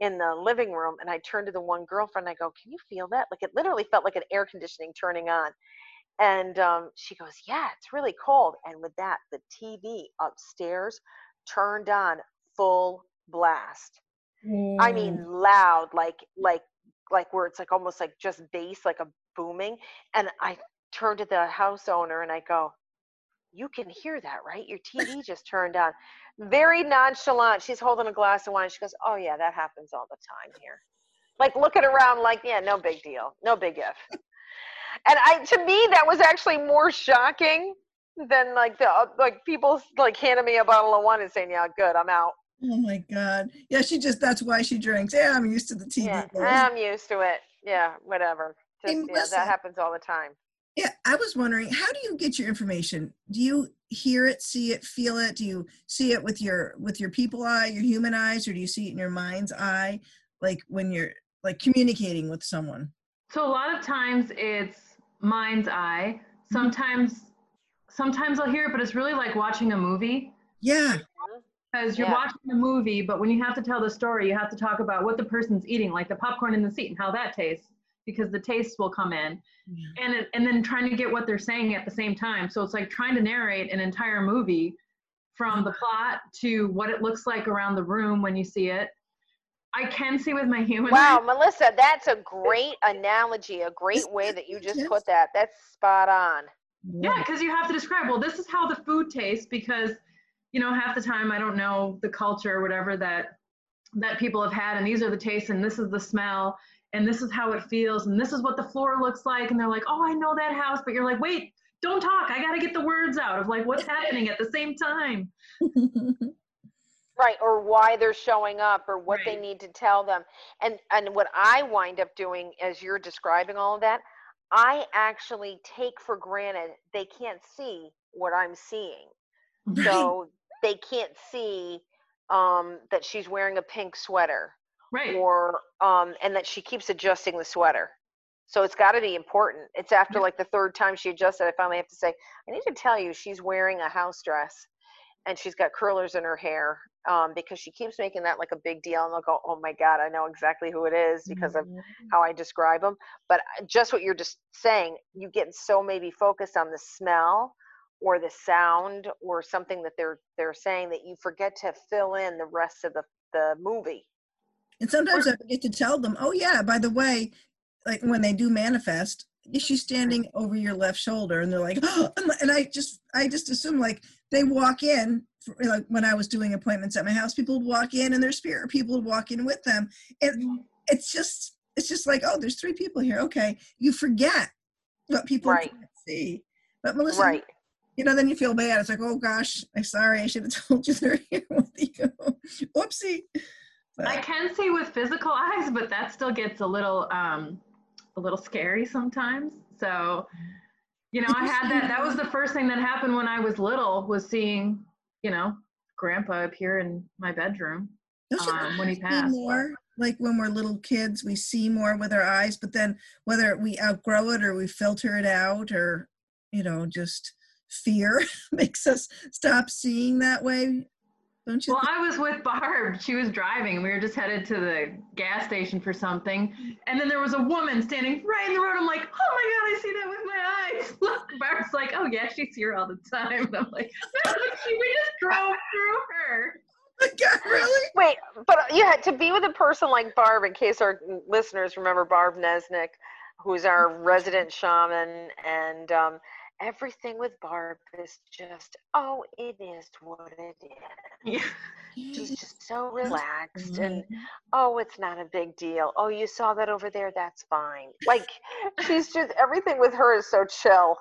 in the living room. And I turned to the one girlfriend. I go, Can you feel that? Like it literally felt like an air conditioning turning on. And um, she goes, Yeah, it's really cold. And with that, the TV upstairs turned on full blast. I mean, loud, like, like, like where it's like almost like just bass, like a booming. And I turned to the house owner and I go, you can hear that, right? Your TV [LAUGHS] just turned on. Very nonchalant. She's holding a glass of wine. She goes, Oh, yeah, that happens all the time here. Like looking around, like, Yeah, no big deal. No big if. and I, to me, that was actually more shocking than like the, uh, like people like handing me a bottle of wine and saying, Yeah, good, I'm out. Oh my god. Yeah, she just that's why she drinks. Yeah, I'm used to the TV. Yeah, buzz. I'm used to it. Yeah, whatever. Hey, Just, yeah, Melissa. that happens all the time. Yeah, I was wondering, how do you get your information? Do you hear it, see it, feel it? Do you see it with your with your people eye, your human eyes, or do you see it in your mind's eye, like when you're like communicating with someone? So a lot of times it's mind's eye. Sometimes, sometimes I'll hear it, but it's really like watching a movie Yeah, because you're Yeah. watching the movie, but when you have to tell the story, you have to talk about what the person's eating, like the popcorn in the seat and how that tastes, because the tastes will come in, and it, and then trying to get what they're saying at the same time. So it's like trying to narrate an entire movie from the plot to what it looks like around the room when you see it. I can see with my human Wow, eye. Melissa, that's a great analogy, a great way that you just put that. That's spot on. Yeah, because you have to describe, well, this is how the food tastes because, you know, half the time I don't know the culture or whatever that that people have had and these are the tastes and this is the smell and this is how it feels and this is what the floor looks like and they're like, "Oh, I know that house." But you're like, "Wait, don't talk. I got to get the words out of like what's happening at the same time." [LAUGHS] Right, or why they're showing up or what they need to tell them. And and what I wind up doing as you're describing all of that, I actually take for granted they can't see what I'm seeing. Right. So they can't see um, that she's wearing a pink sweater Right. or um, and that she keeps adjusting the sweater. So it's got to be important. It's after like the third time she adjusted, I finally have to say, I need to tell you she's wearing a house dress and she's got curlers in her hair um, because she keeps making that like a big deal. And they'll go, oh my God, I know exactly who it is because of how I describe them. But uh, just what you're just saying, you get so maybe focused on the smell or the sound or something that they're they're saying that you forget to fill in the rest of the the movie. And sometimes I forget to tell them, oh yeah, by the way, like when they do manifest, is she standing over your left shoulder? And they're like, [GASPS] oh, and I just, I just assume like they walk in, for, like when I was doing appointments at my house, people would walk in and their spirit people would walk in with them. And it's just, it's just like, oh, there's three people here. Okay, you forget what people Right. can't see. But Melissa, Right. you know, then you feel bad. It's like, oh gosh, I'm sorry, I should have [LAUGHS] told you they're here [LAUGHS] with you. Whoopsie. But- I can see with physical eyes, but that still gets a little um a little scary sometimes. So, you know, I had that that was the first thing that happened when I was little was seeing, you know, grandpa appear in my bedroom um, when he passed. more like when we're little kids we see more with our eyes but then whether we outgrow it or we filter it out or you know just fear [LAUGHS] makes us stop seeing that way don't you Well, think? I was with Barb. She was driving. We were just headed to the gas station for something. And then there was a woman standing right in the road. I'm like, oh my God, I see that with my eyes. [LAUGHS] Look, Barb's like, oh yeah, she's here all the time. And [LAUGHS] I'm like, no, [LAUGHS] she, we just drove through her. Oh my God, really Wait, but yeah, to be with a person like Barb, in case our listeners remember Barb Nesnick, who's our resident shaman, and um, everything with Barb is just, oh, it is what it is. Yeah. She's just so relaxed, and oh, it's not a big deal. Oh, you saw that over there? That's fine. Like, she's [LAUGHS] just, everything with her is so chill.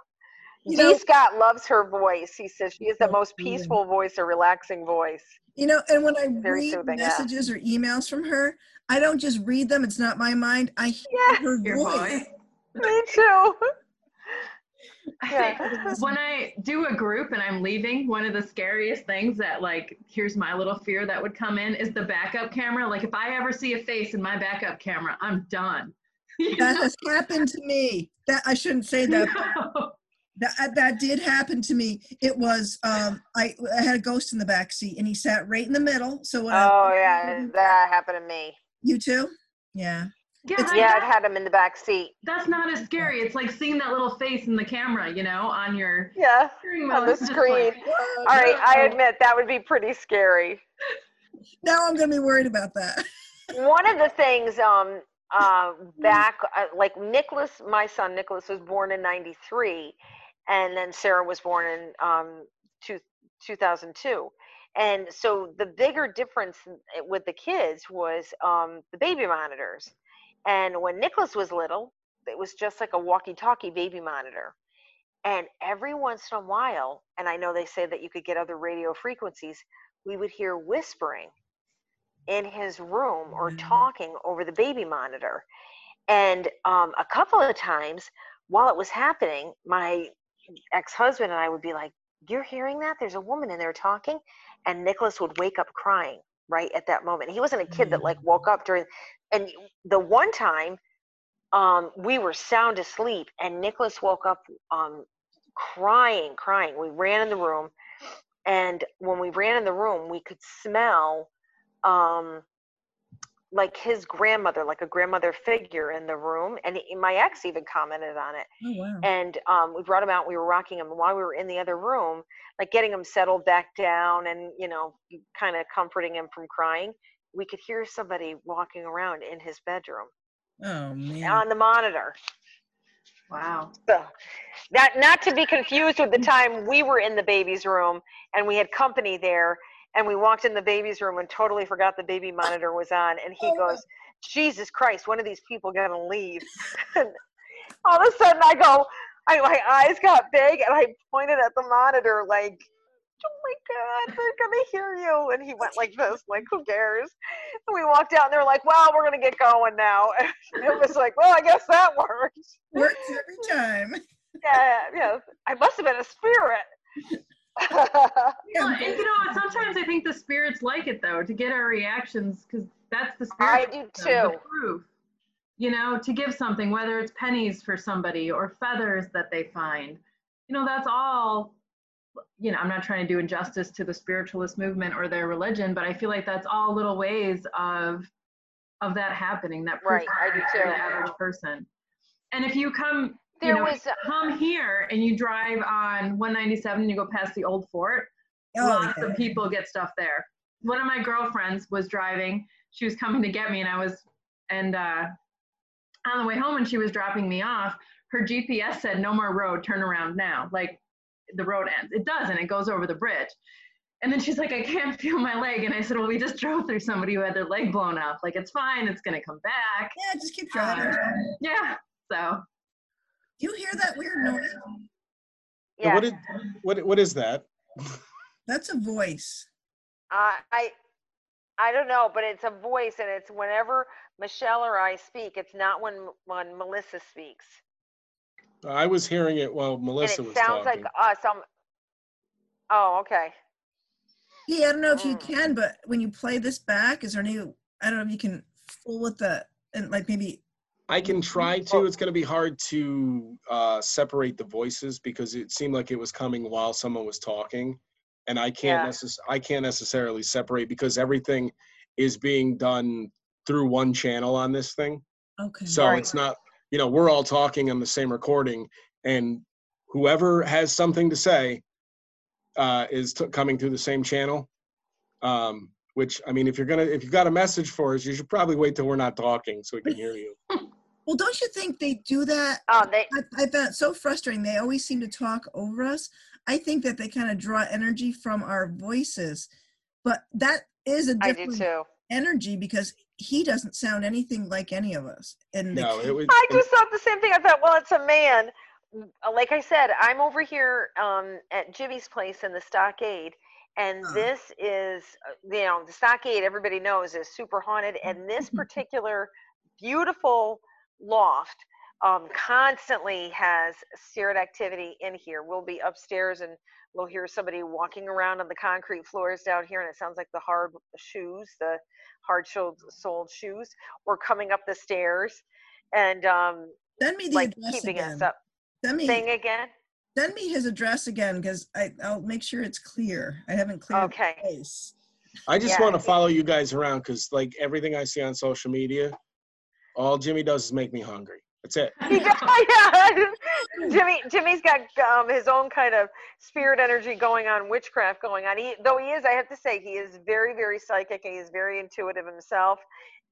You D. Scott loves her voice. He says she is the Oh, most peaceful voice, a relaxing voice. you know and when i Very read soothing, yeah. messages or emails from her i don't just read them it's not my mind i hear Yeah, her Your voice voice. me too. I [LAUGHS] Yeah. when I do a group and I'm leaving, one of the scariest things that like here's my little fear that would come in is the backup camera. Like if I ever see a face in my backup camera, I'm done. [LAUGHS] That know? has happened to me that i shouldn't say [LAUGHS] that but That that did happen to me. It was um I I had a ghost in the back seat and he sat right in the middle. So when I, Oh yeah, that happened to me. you too? Yeah. Yeah, It's- like Yeah, that- I've had him in the back seat. that's not as scary. It's like seeing that little face in the camera, you know, on your Yeah, screen. on the screen. like, All right, I admit that would be pretty scary. Now I'm gonna be worried about that. One of the things, um, uh, [LAUGHS] back uh, like Nicholas, my son Nicholas was born in '93, and then Sarah was born in um, two, 2002. And so the bigger difference with the kids was um, the baby monitors. And when Nicholas was little, it was just like a walkie-talkie baby monitor. And every once in a while, and I know they say that you could get other radio frequencies, we would hear whispering in his room or talking over the baby monitor. And um, a couple of times while it was happening, my ex husband and I would be like, You're hearing that? There's a woman in there talking. And Nicholas would wake up crying right at that moment. He wasn't a kid that like woke up during, and the one time um, we were sound asleep and Nicholas woke up um, crying, crying. We ran in the room. And when we ran in the room, we could smell um like his grandmother like a grandmother figure in the room and he, my ex even commented on it Oh wow. and um we brought him out we were rocking him while we were in the other room like getting him settled back down and you know kind of comforting him from crying we could hear somebody walking around in his bedroom Oh man. on the monitor wow. so that not to be confused with the time we were in the baby's room and we had company there and we walked in the baby's room and totally forgot the baby monitor was on and he Oh goes jesus christ one of these people gonna leave [LAUGHS] And all of a sudden i go I, my eyes got big and i pointed at the monitor like oh my god they're gonna hear you and he went like this like who cares and we walked out and they're like well we're gonna get going now [LAUGHS] and it was like well i guess that worked Works every time. [LAUGHS] yeah, yeah. I must have been a spirit. Yeah, [LAUGHS] and you know, sometimes I think the spirits like it though to get our reactions because that's the I spirit. do the too. proof. You know, to give something, whether it's pennies for somebody or feathers that they find, you know, that's all. You know, I'm not trying to do injustice to the spiritualist movement or their religion, but I feel like that's all little ways of of that happening. That proof Right, I do to too. the average person. And if you come, you There know, was, come here and you drive on 197 and you go past the old fort, Oh, lots yeah. of people get stuff there. One of my girlfriends was driving. She was coming to get me, and I was, and uh, on the way home, and she was dropping me off. Her GPS said, "No more road. Turn around now." Like the road ends. It doesn't. It goes over the bridge. And then she's like, "I can't feel my leg." And I said, "Well, we just drove through somebody who had their leg blown up. Like it's fine. It's gonna come back." Yeah, just keep driving. Uh, yeah. So you hear that weird noise? Yeah. What, did, what, what is that? That's a voice. Uh, I I don't know, but it's a voice, and it's whenever Michelle or I speak. It's not when when Melissa speaks, I was hearing it while Melissa and it was sounds talking. like us. Um. Oh, okay. Yeah, I don't know if you Mm. can, but when you play this back, is there any? I don't know if you can fool with the and like maybe. I can try to. It's going to be hard to uh, separate the voices because it seemed like it was coming while someone was talking, and I can't Yeah. necess- I can't necessarily separate because everything is being done through one channel on this thing. Okay. So Right. it's not, you know, we're all talking on the same recording, and whoever has something to say uh, is t- coming through the same channel. Um, which I mean, if you're gonna, if you've got a message for us, you should probably wait till we're not talking so we can hear you. [LAUGHS] Well, don't you think they do that? Oh, they. I, I found it so frustrating. They always seem to talk over us. I think that they kind of draw energy from our voices, but that is a I do different too. energy because he doesn't sound anything like any of us. And No, it was. I just thought the same thing. I thought, well, it's a man. Uh, Like I said, I'm over here um, at Jimmy's place in the stockade, and Uh. this is, uh, you know, the stockade. Everybody knows is super haunted, and this [LAUGHS] particular beautiful loft um, constantly has spirit activity in here. We'll be upstairs and we'll hear somebody walking around on the concrete floors down here, and it sounds like the hard shoes, the hard-soled soled shoes, or coming up the stairs, and um, send me the like address keeping again. us up. Send me, Sing again. send me his address again because I'll make sure it's clear. I haven't cleared Okay. the place. I just Yeah, want to follow you guys around because, like, everything I see on social media, all Jimmy does is make me hungry. That's it. [LAUGHS] He does, yeah. Jimmy, Jimmy's got um, his own kind of spirit energy going on, witchcraft going on. He, though he is, I have to say, he is very, very psychic and he is very intuitive himself.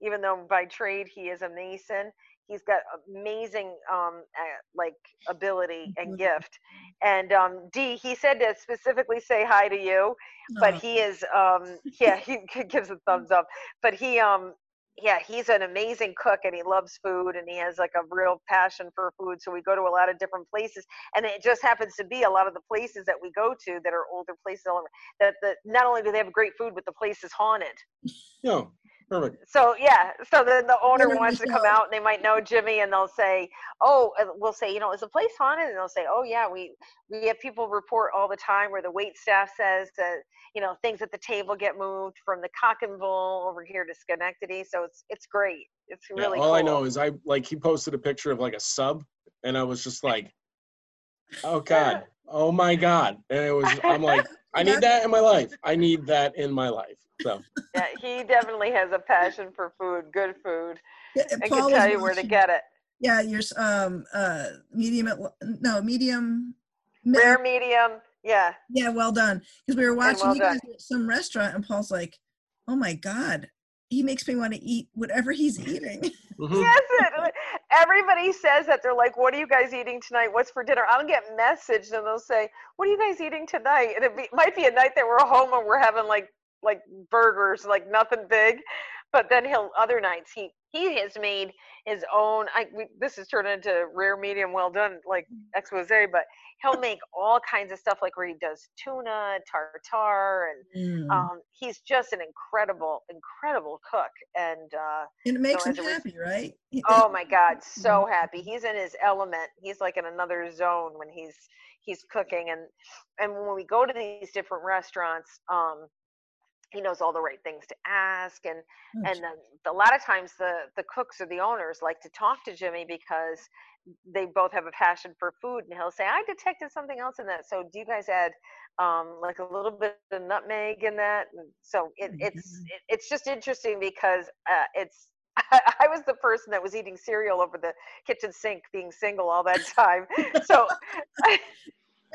Even though by trade he is a mason, he's got amazing um, uh, like ability and Mhm. gift. And um, D, he said to specifically say hi to you, but Uh, he is um yeah he [LAUGHS] gives a thumbs up but he um yeah he's an amazing cook and he loves food and he has like a real passion for food so we go to a lot of different places and it just happens to be a lot of the places that we go to that are older places that the not only do they have great food but the place is haunted. No, perfect. so yeah so then the owner wants to come out and they might know jimmy and they'll say oh we'll say you know is the place haunted and they'll say oh yeah we we have people report all the time where the wait staff says that you know things at the table get moved from the cock and bull over here to schenectady so it's it's great it's Yeah, really all I know is I like he posted a picture of like a sub, and I was just [LAUGHS] like, "Oh God, oh my God!" And it was I'm like, I need that in my life. I need that in my life. So yeah he definitely has a passion for food good food yeah, and Paul can tell you where to get it Yeah, your um uh medium at no medium. rare medium yeah Yeah, well done. Because we were watching well you guys at some restaurant, and Paul's like, "Oh my god, he makes me want to eat whatever he's eating." [LAUGHS] mhm. Yes, it, everybody says that. They're like, "What are you guys eating tonight? What's for dinner?" I'll get messaged and they'll say, "What are you guys eating tonight?" And it be, might be a night that we're home and we're having like like burgers, like nothing big. But then he'll other nights he he has made his own. I we, this has turned into rare, medium, well done, like expose. But he'll make all kinds of stuff, like where he does tuna, tartare, and Mm. um, he's just an incredible, incredible cook. And uh, and it makes so him happy, right? Oh my god [LAUGHS] so happy he's in his element he's like in another zone when he's he's cooking and and when we go to these different restaurants um he knows all the right things to ask and and then a lot of times the the cooks or the owners like to talk to jimmy because they both have a passion for food and he'll say i detected something else in that. So do you guys add um like a little bit of nutmeg in that? And so it, Oh, it's it, it's just interesting because uh, it's [LAUGHS] I was the person that was eating cereal over the kitchen sink, being single all that time. So [LAUGHS]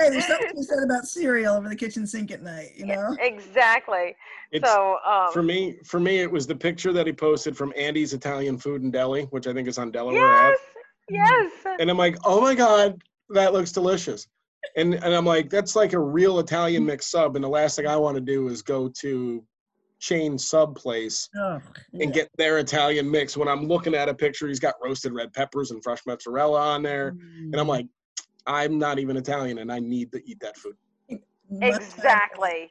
Hey, there's something to be said about cereal over the kitchen sink at night, you know? exactly. it's so um, for me. For me, it was the picture that he posted from Andy's Italian Food and Deli, which I think is on Delaware Ave. yes, yes. And I'm like, oh my God, that looks delicious. And and I'm like, that's like a real Italian mixed sub. And the last thing I want to do is go to chain sub place Oh, and get their Italian mix. When I'm looking at a picture, he's got roasted red peppers and fresh mozzarella on there. And I'm Mm. like, I'm not even Italian and I need to eat that food. Exactly.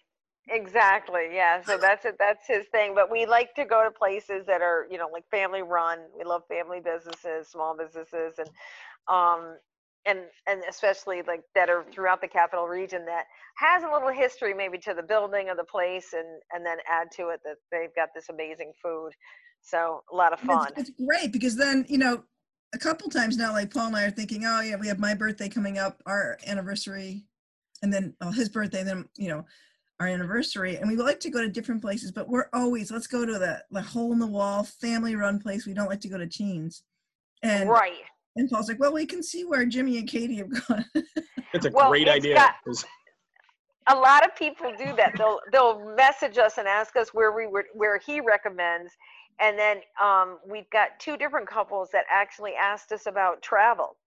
Exactly. Yeah. So that's it. That's his thing. But we like to go to places that are, you know, like family run. We love family businesses, small businesses, and um, and and especially like that are throughout the capital region that has a little history maybe to the building of the place, and and then add to it that they've got this amazing food. So a lot of And it's- fun. It's, great because then, you know, a couple times now, like Paul and I are thinking, oh yeah, we have my birthday coming up, our anniversary, and then oh, his birthday, then you know, our anniversary, and we like to go to different places, but we're always let's go to the the hole in the wall family run place. We don't like to go to Cheens. And Right. and Paul's like, well, we can see where Jimmy and Katie have gone. [LAUGHS] It's a Well, great it's idea. got- a lot of people do that. They'll they'll message us and ask us where we were where he recommends, and then um, we've got two different couples that actually asked us about travel.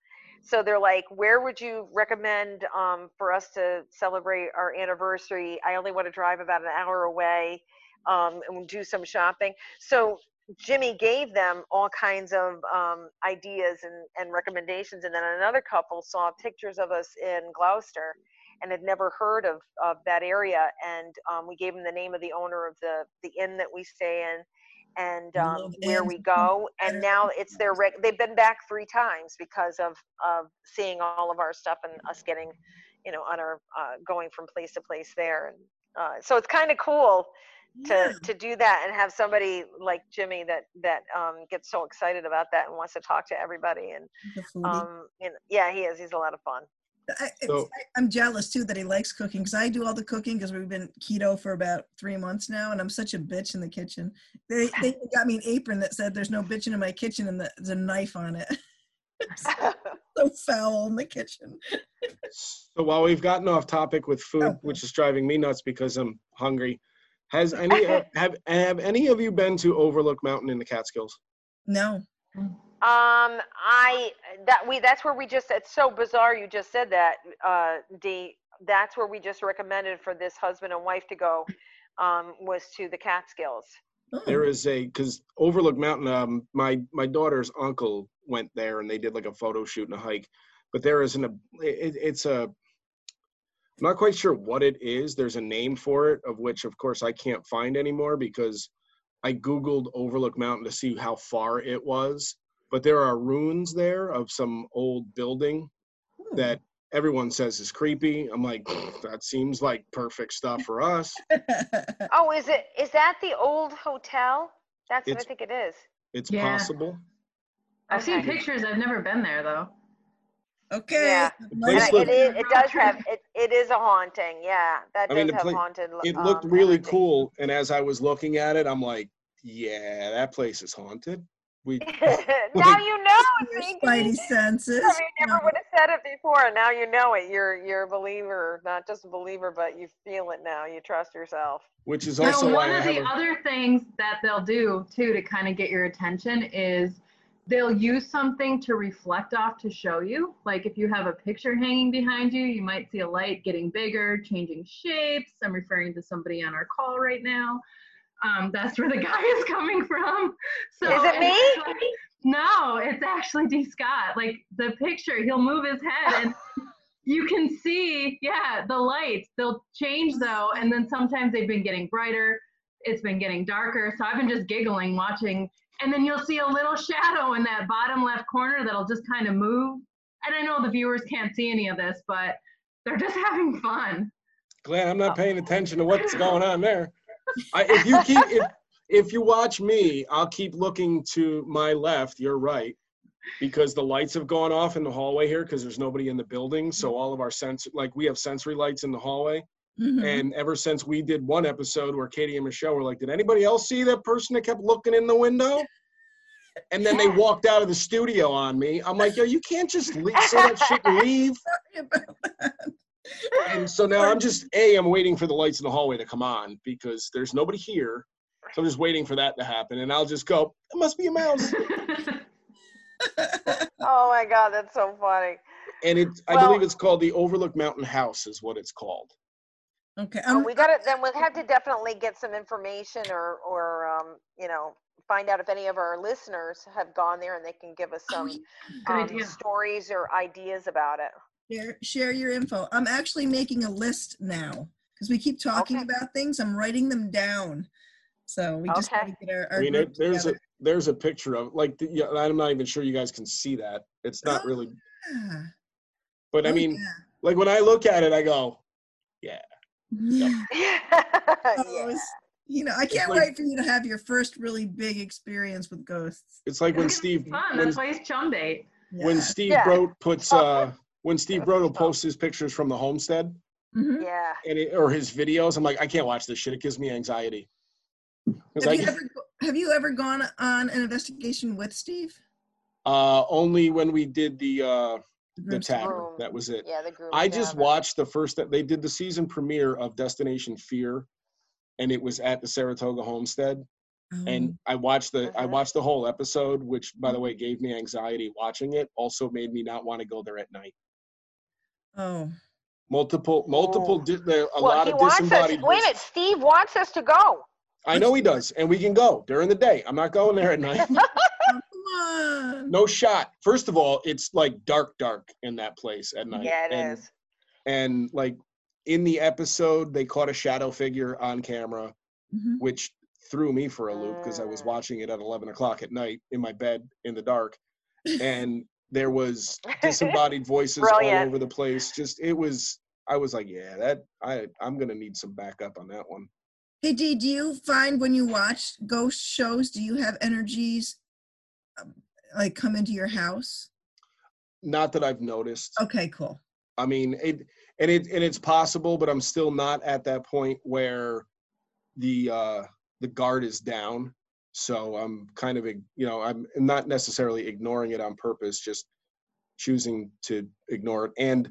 So they're like, "Where would you recommend um, for us to celebrate our anniversary? I only want to drive about an hour away, um, and do some shopping." So Jimmy gave them all kinds of um, ideas and, and recommendations, and then another couple saw pictures of us in Gloucester and had never heard of, of that area. And um, we gave them the name of the owner of the, the inn that we stay in and um, where we go. And now it's their, reg- they've been back three times because of, of seeing all of our stuff and us getting, you know, on our, uh, going from place to place there. And uh, so it's kind of cool to Yeah, to do that and have somebody like Jimmy that that um, gets so excited about that and wants to talk to everybody and um, know, yeah, he is. He's a lot of fun. I, it's- So- I, I'm jealous too that he likes cooking because I do all the cooking because we've been keto for about three months now, and I'm such a bitch in the kitchen. They they [LAUGHS] got me an apron that said "There's no bitching in my kitchen" and the, there's a knife on it. [LAUGHS] so foul in the kitchen. So while we've gotten off topic with food, Okay. which is driving me nuts because I'm hungry, has any uh, [LAUGHS] have have any of you been to Overlook Mountain in the Catskills? No, Um, I that we that's where we just. It's so bizarre you just said that, uh, D. That's where we just recommended for this husband and wife to go. Um, was to the Catskills. Oh, There is a because Overlook Mountain. Um, my my daughter's uncle went there and they did like a photo shoot and a hike. But there is an it, it's a I'm not quite sure what it is. There's a name for it, of which of course I can't find anymore because I googled Overlook Mountain to see how far it was. But there are ruins there of some old building hmm. that everyone says is creepy. I'm like, that seems like perfect stuff for us. [LAUGHS] Oh, is it? Is that the old hotel? That's what I think it is. It's Yeah. possible. I've seen pictures. I've never been there though. okay. Yeah. place looked- it, is, it does have it, it is a haunting yeah that I does mean, have pla- haunted It looked um, really energy. cool. And as I was looking at it, I'm like, yeah, that place is haunted. We [LAUGHS] now you know Your spidey senses. [LAUGHS] I mean, you you never would have said it before and now you know it you're you're a believer not just a believer but you feel it now you trust yourself which is Now, also one of the a, other things that they'll do too to kind of get your attention is they'll use something to reflect off to show you. Like if you have a picture hanging behind you, you might see a light getting bigger, changing shapes. I'm referring to somebody on our call right now. Um, that's where the guy [LAUGHS] is coming from. So Is it me? it's actually- no, it's actually D. Scott. Like the picture, he'll move his head and [LAUGHS] you can see, yeah, the lights. They'll change though, and then sometimes they've been getting brighter. It's been getting darker. So I've been just giggling watching. And then you'll see a little shadow in that bottom left corner that'll just kind of move. And I know the viewers can't see any of this, but they're just [LAUGHS] having fun. glad I'm not paying attention to what's going on there. I, if you keep if if you watch me, I'll keep looking to my left, your right, because the lights have gone off in the hallway here because there's nobody in the building. So all of our sense like we have sensory lights in the hallway. Mhm. And ever since we did one episode where Katie and Michelle were like, "Did anybody else see that person that kept looking in the window?" And then they walked out of the studio on me. I'm like, "Yo, you can't just leave, say that shit leave." [LAUGHS] Sorry about that. And so now I'm just a I'm waiting for the lights in the hallway to come on because there's nobody here. So I'm just waiting for that to happen, and I'll just go. It must be a mouse. [LAUGHS] oh my god that's so funny And it, I Well- believe it's called the Overlook Mountain House, is what it's called. okay. Oh, I'm, we got to then we'll have to definitely get some information or or um, you know find out if any of our listeners have gone there and they can give us some yeah. Um, stories or ideas about it share, share your info. I'm actually making a list now because we keep talking Okay. about things. I'm writing them down. So we just Okay. gotta get our, I mean, it, there's a there's a picture of like the, yeah, I'm not even sure you guys can see that. It's not really, Yeah. but I Oh, mean, yeah. like when I look at it, I go, Yeah. yeah. Oh, [LAUGHS] it's- you know, I can't like- wait for you to have your first really big experience with ghosts. it's like when It's gonna Steve fun. when, That's why he's chum bait. when Steve Yeah. Brote puts Oh. uh when Steve That's Brote will fun. post his pictures from the homestead Mhm. yeah. and it, or his videos, I'm like, I can't watch this shit. It gives me anxiety. Have I you, ever, have you ever gone on an investigation with Steve? uh, only when we did the uh the Grim tavern. Room. That was it. Yeah, the group. I just watched the first that they did the season premiere of Destination Fear, and it was at the Saratoga Homestead. Oh, And I watched the I watched the whole episode, which by the way gave me anxiety watching it. Also made me not want to go there at night. Oh, Multiple multiple Oh. di- there a well, lot he of wants us. disembodied. Wait a minute, voices. Steve wants us to go. I know he does, and we can go during the day. I'm not going there at night. [LAUGHS] oh, come on. no shot. First of all, it's like dark, dark in that place at night. Yeah, it and, is. And like in the episode, they caught a shadow figure on camera, Mhm. which threw me for a loop because I was Mm. watching it at 11 o'clock at night in my bed in the dark, and there was [LAUGHS] disembodied voices all over the place. Just it was. I was like, yeah, that I I'm gonna need some backup on that one. Hey, Dee, do you find when you watch ghost shows, do you have energies um, like come into your house? Not that I've noticed. Okay, cool. I mean, it and it and it's possible, but I'm still not at that point where the uh the guard is down. So I'm kind of you know I'm not necessarily ignoring it on purpose, just choosing to ignore it. And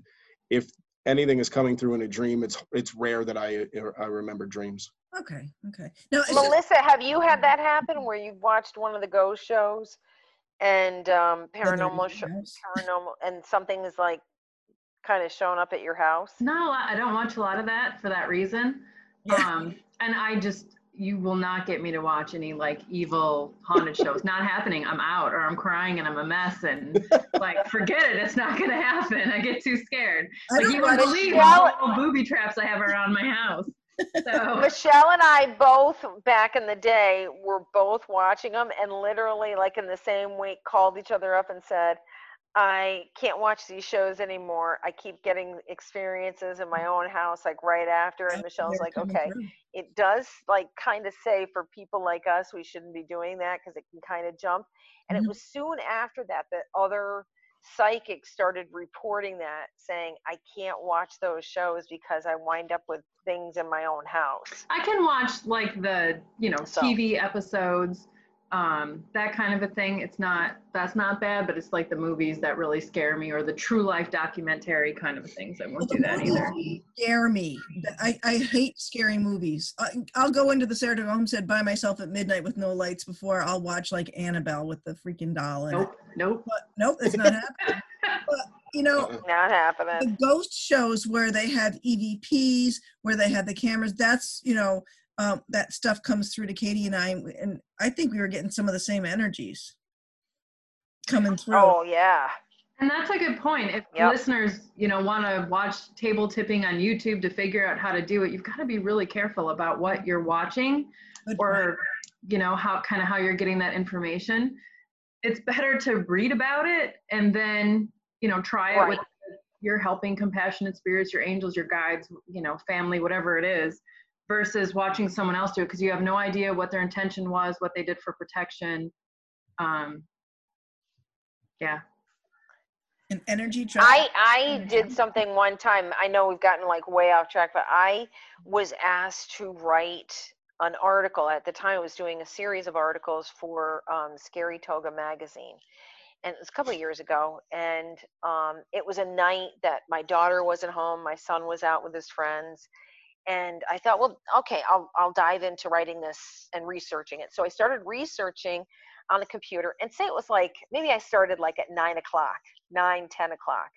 if anything is coming through in a dream, it's it's rare that I I remember dreams. Okay, okay. Now, it's just- Melissa, have you had that happen where you watched one of the ghost shows and um, paranormal it's sh- paranormal and something is like kind of showing up at your house? No. I don't watch a lot of that for that reason. Yeah. Um, and I just, you will not get me to watch any like evil haunted shows. Not happening. I'm out or I'm crying and I'm a mess and like forget it. It's not gonna happen. I get too scared. Like you won't believe Michelle- how little booby traps I have around my house. [LAUGHS] So Michelle and I both back in the day were both watching them and literally like in the same week called each other up and said, I can't watch these shows anymore. I keep getting experiences in my own house like right after and Michelle's like, okay, it does like kind of say for people like us we shouldn't be doing that because it can kind of jump and Mhm. it was soon after that that other psychics started reporting that saying i can't watch those shows because i wind up with things in my own house I can watch like the, you know, So- TV episodes, um, that kind of a thing. It's not, that's not bad, but it's like the movies that really scare me or the true life documentary kind of things. I won't do that either. Scare me. I, I hate scary movies. I, I'll go into the Saratoga Homestead by myself at midnight with no lights before I'll watch like Annabelle with the freaking doll in it. Nope, nope. But nope, it's not happening. [LAUGHS] But you know, not happening the ghost shows where they have EVPs, where they have the cameras, that's, you know, um, that stuff comes through to Katie and I, and I think we were getting some of the same energies coming through. oh yeah And that's a good point. If Yep. listeners, you know, want to watch table tipping on YouTube to figure out how to do it, you've got to be really careful about what you're watching Good point. or, you know, how kind of how you're getting that information. It's better to read about it and then, you know, try it with your helping compassionate spirits, your angels, your guides, you know, family, whatever it is, versus watching someone else do it because you have no idea what their intention was, what they did for protection. Um, yeah. An energy trap. I I did something one time. I know we've gotten like way off track, but I was asked to write an article. At the time, I was doing a series of articles for um, Scary Toga magazine, and it was a couple of years ago. And um, it was a night that my daughter wasn't home, my son was out with his friends, and I thought, well, okay, I'll I'll dive into writing this and researching it. So I started researching on the computer, and say it was like maybe I started like at nine o'clock nine, 10 o'clock.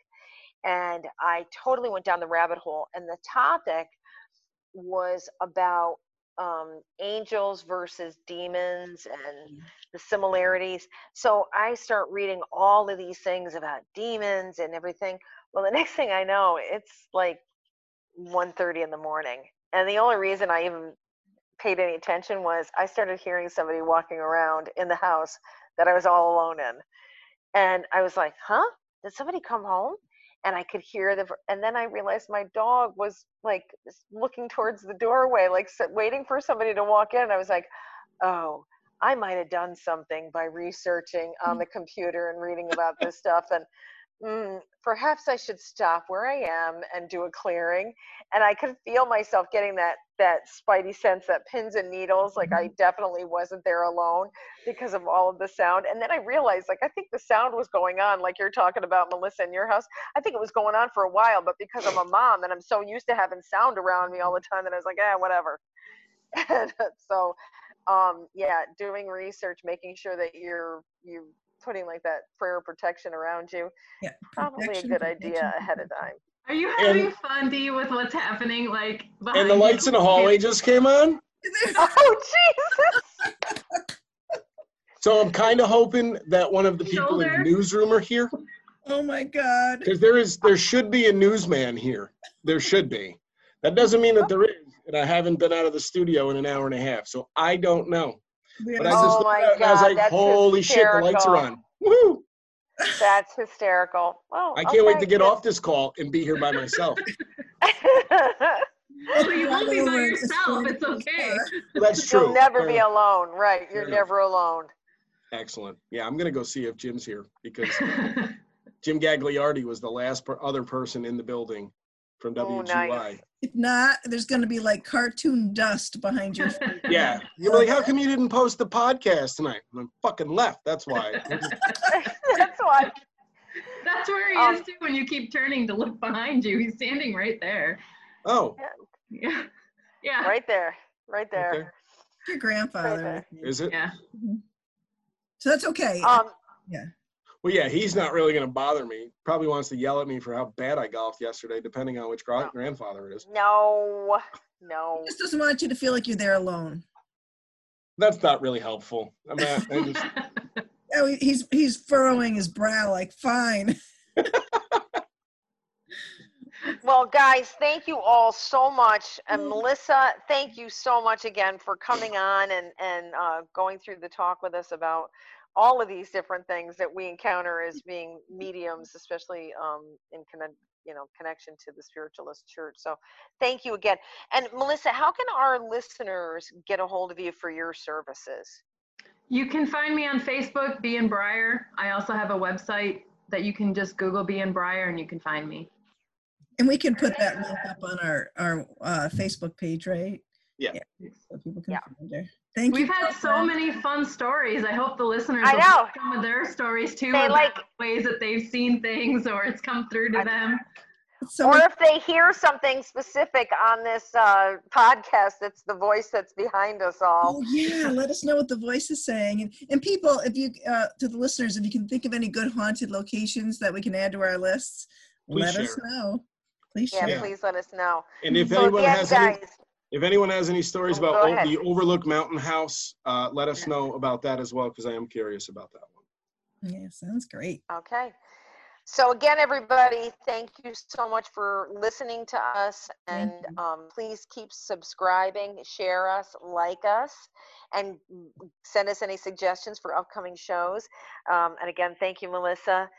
And I totally went down the rabbit hole. And the topic was about um, angels versus demons and the similarities. So I start reading all of these things about demons and everything. Well, the [LAUGHS] next thing I know, it's like 1.30 in the morning. and the only reason I even paid any attention was I started hearing somebody walking around in the house that I was all alone in. And I was like, huh? Did somebody come home? And I could hear the, and then I realized my dog was like looking towards the doorway, like waiting for somebody to walk in. I was like, oh, I might have done something by researching on [LAUGHS] the computer and reading about this stuff. And mm, perhaps I should stop where I am and do a clearing. And I could feel myself getting that that spidey sense, that pins and needles. Like I mm-hmm. definitely wasn't there alone because of all of the sound. And then I realized, like I think the sound was going on, like you're talking about Melissa in your house. I think it was going on for a while, but because I'm a [LAUGHS] mom and I'm so used to having sound around me all the time, that I was like, ah, whatever. [LAUGHS] and so, um, yeah, doing research, making sure that you're you putting like that prayer protection around you. Yeah, probably a good idea ahead of time. Are you having and, fun, Dee, with what's happening? Like, and the lights you? in the hallway just came on. [LAUGHS] oh Jesus! so I'm kind of hoping that one of the people Shoulder. in the newsroom are here. Oh my God! Because there is, there should be a newsman here. There should be. That doesn't mean that there is, and I haven't been out of the studio in an hour and a half, so I don't know. But I just oh my God, I was like, holy hysterical. shit, the lights are on. Woo! That's hysterical. Well, I can't okay. wait to get off this call and be here by myself. [LAUGHS] well, you won't be by yourself. It's okay. That's true. You'll never be uh, alone. Right. You're never alone. Excellent. Yeah, I'm going to go see if Jim's here because [LAUGHS] Jim Gagliardi was the last per- other person in the building from WGY. Oh, nice. If not, there's going to be like cartoon dust behind your you. [LAUGHS] yeah. You're like, how come you didn't post the podcast tonight? I'm fucking left. That's why. [LAUGHS] That's why. That's where he um, is too when you keep turning to look behind you. He's standing right there. Oh. Yeah. Yeah. Right there. Right there. Okay. Your grandfather. Right is it? Yeah. So that's okay. Um, yeah. Well, yeah, he's not really going to bother me. Probably wants to yell at me for how bad I golfed yesterday, depending on which no. grandfather it is. No, no. He just doesn't want you to feel like you're there alone. That's not really helpful. I mean, I just... [LAUGHS] oh, he's he's furrowing his brow like, fine. [LAUGHS] well, guys, thank you all so much, and mm. Melissa, thank you so much again for coming on and and uh, going through the talk with us about all of these different things that we encounter as being mediums, especially um, in connect, you know connection to the spiritualist church. So, thank you again. And Melissa, how can our listeners get a hold of you for your services? You can find me on Facebook, B and Briar. I also have a website that you can just Google B and Briar, and you can find me. And we can put that link up on our our uh, Facebook page, right? Yeah. yeah. So people can yeah. find her. Thank We've you. had so many fun stories. I hope the listeners I know. some of their stories too. They like ways that they've seen things or it's come through to I, them. So or if they hear something specific on this uh, podcast, it's the voice that's behind us all. Oh yeah, let us know what the voice is saying. And, and people, if you uh, to the listeners, if you can think of any good haunted locations that we can add to our lists, please let share. us know. Please yeah, share. please let us know. And if so anyone again, has guys, any, if anyone has any stories oh, about the Overlook Mountain House, uh, let us know about that as well because I am curious about that one. Yeah, sounds great. Okay. So again, everybody, thank you so much for listening to us, and um, please keep subscribing, share us, like us, and send us any suggestions for upcoming shows. Um, and again, thank you, Melissa.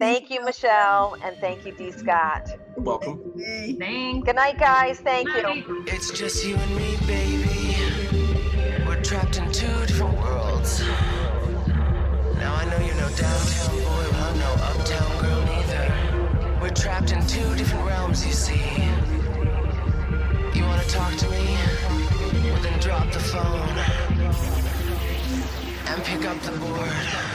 Thank you, Michelle, and thank you, D. Scott. Welcome. Thanks. Good night, guys. Thank you. It's just you and me, baby. We're trapped in two different worlds. Now I know you're no downtown boy, well I'm no uptown girl neither. We're trapped in two different realms, you see. You wanna talk to me? Well then drop the phone and pick up the board.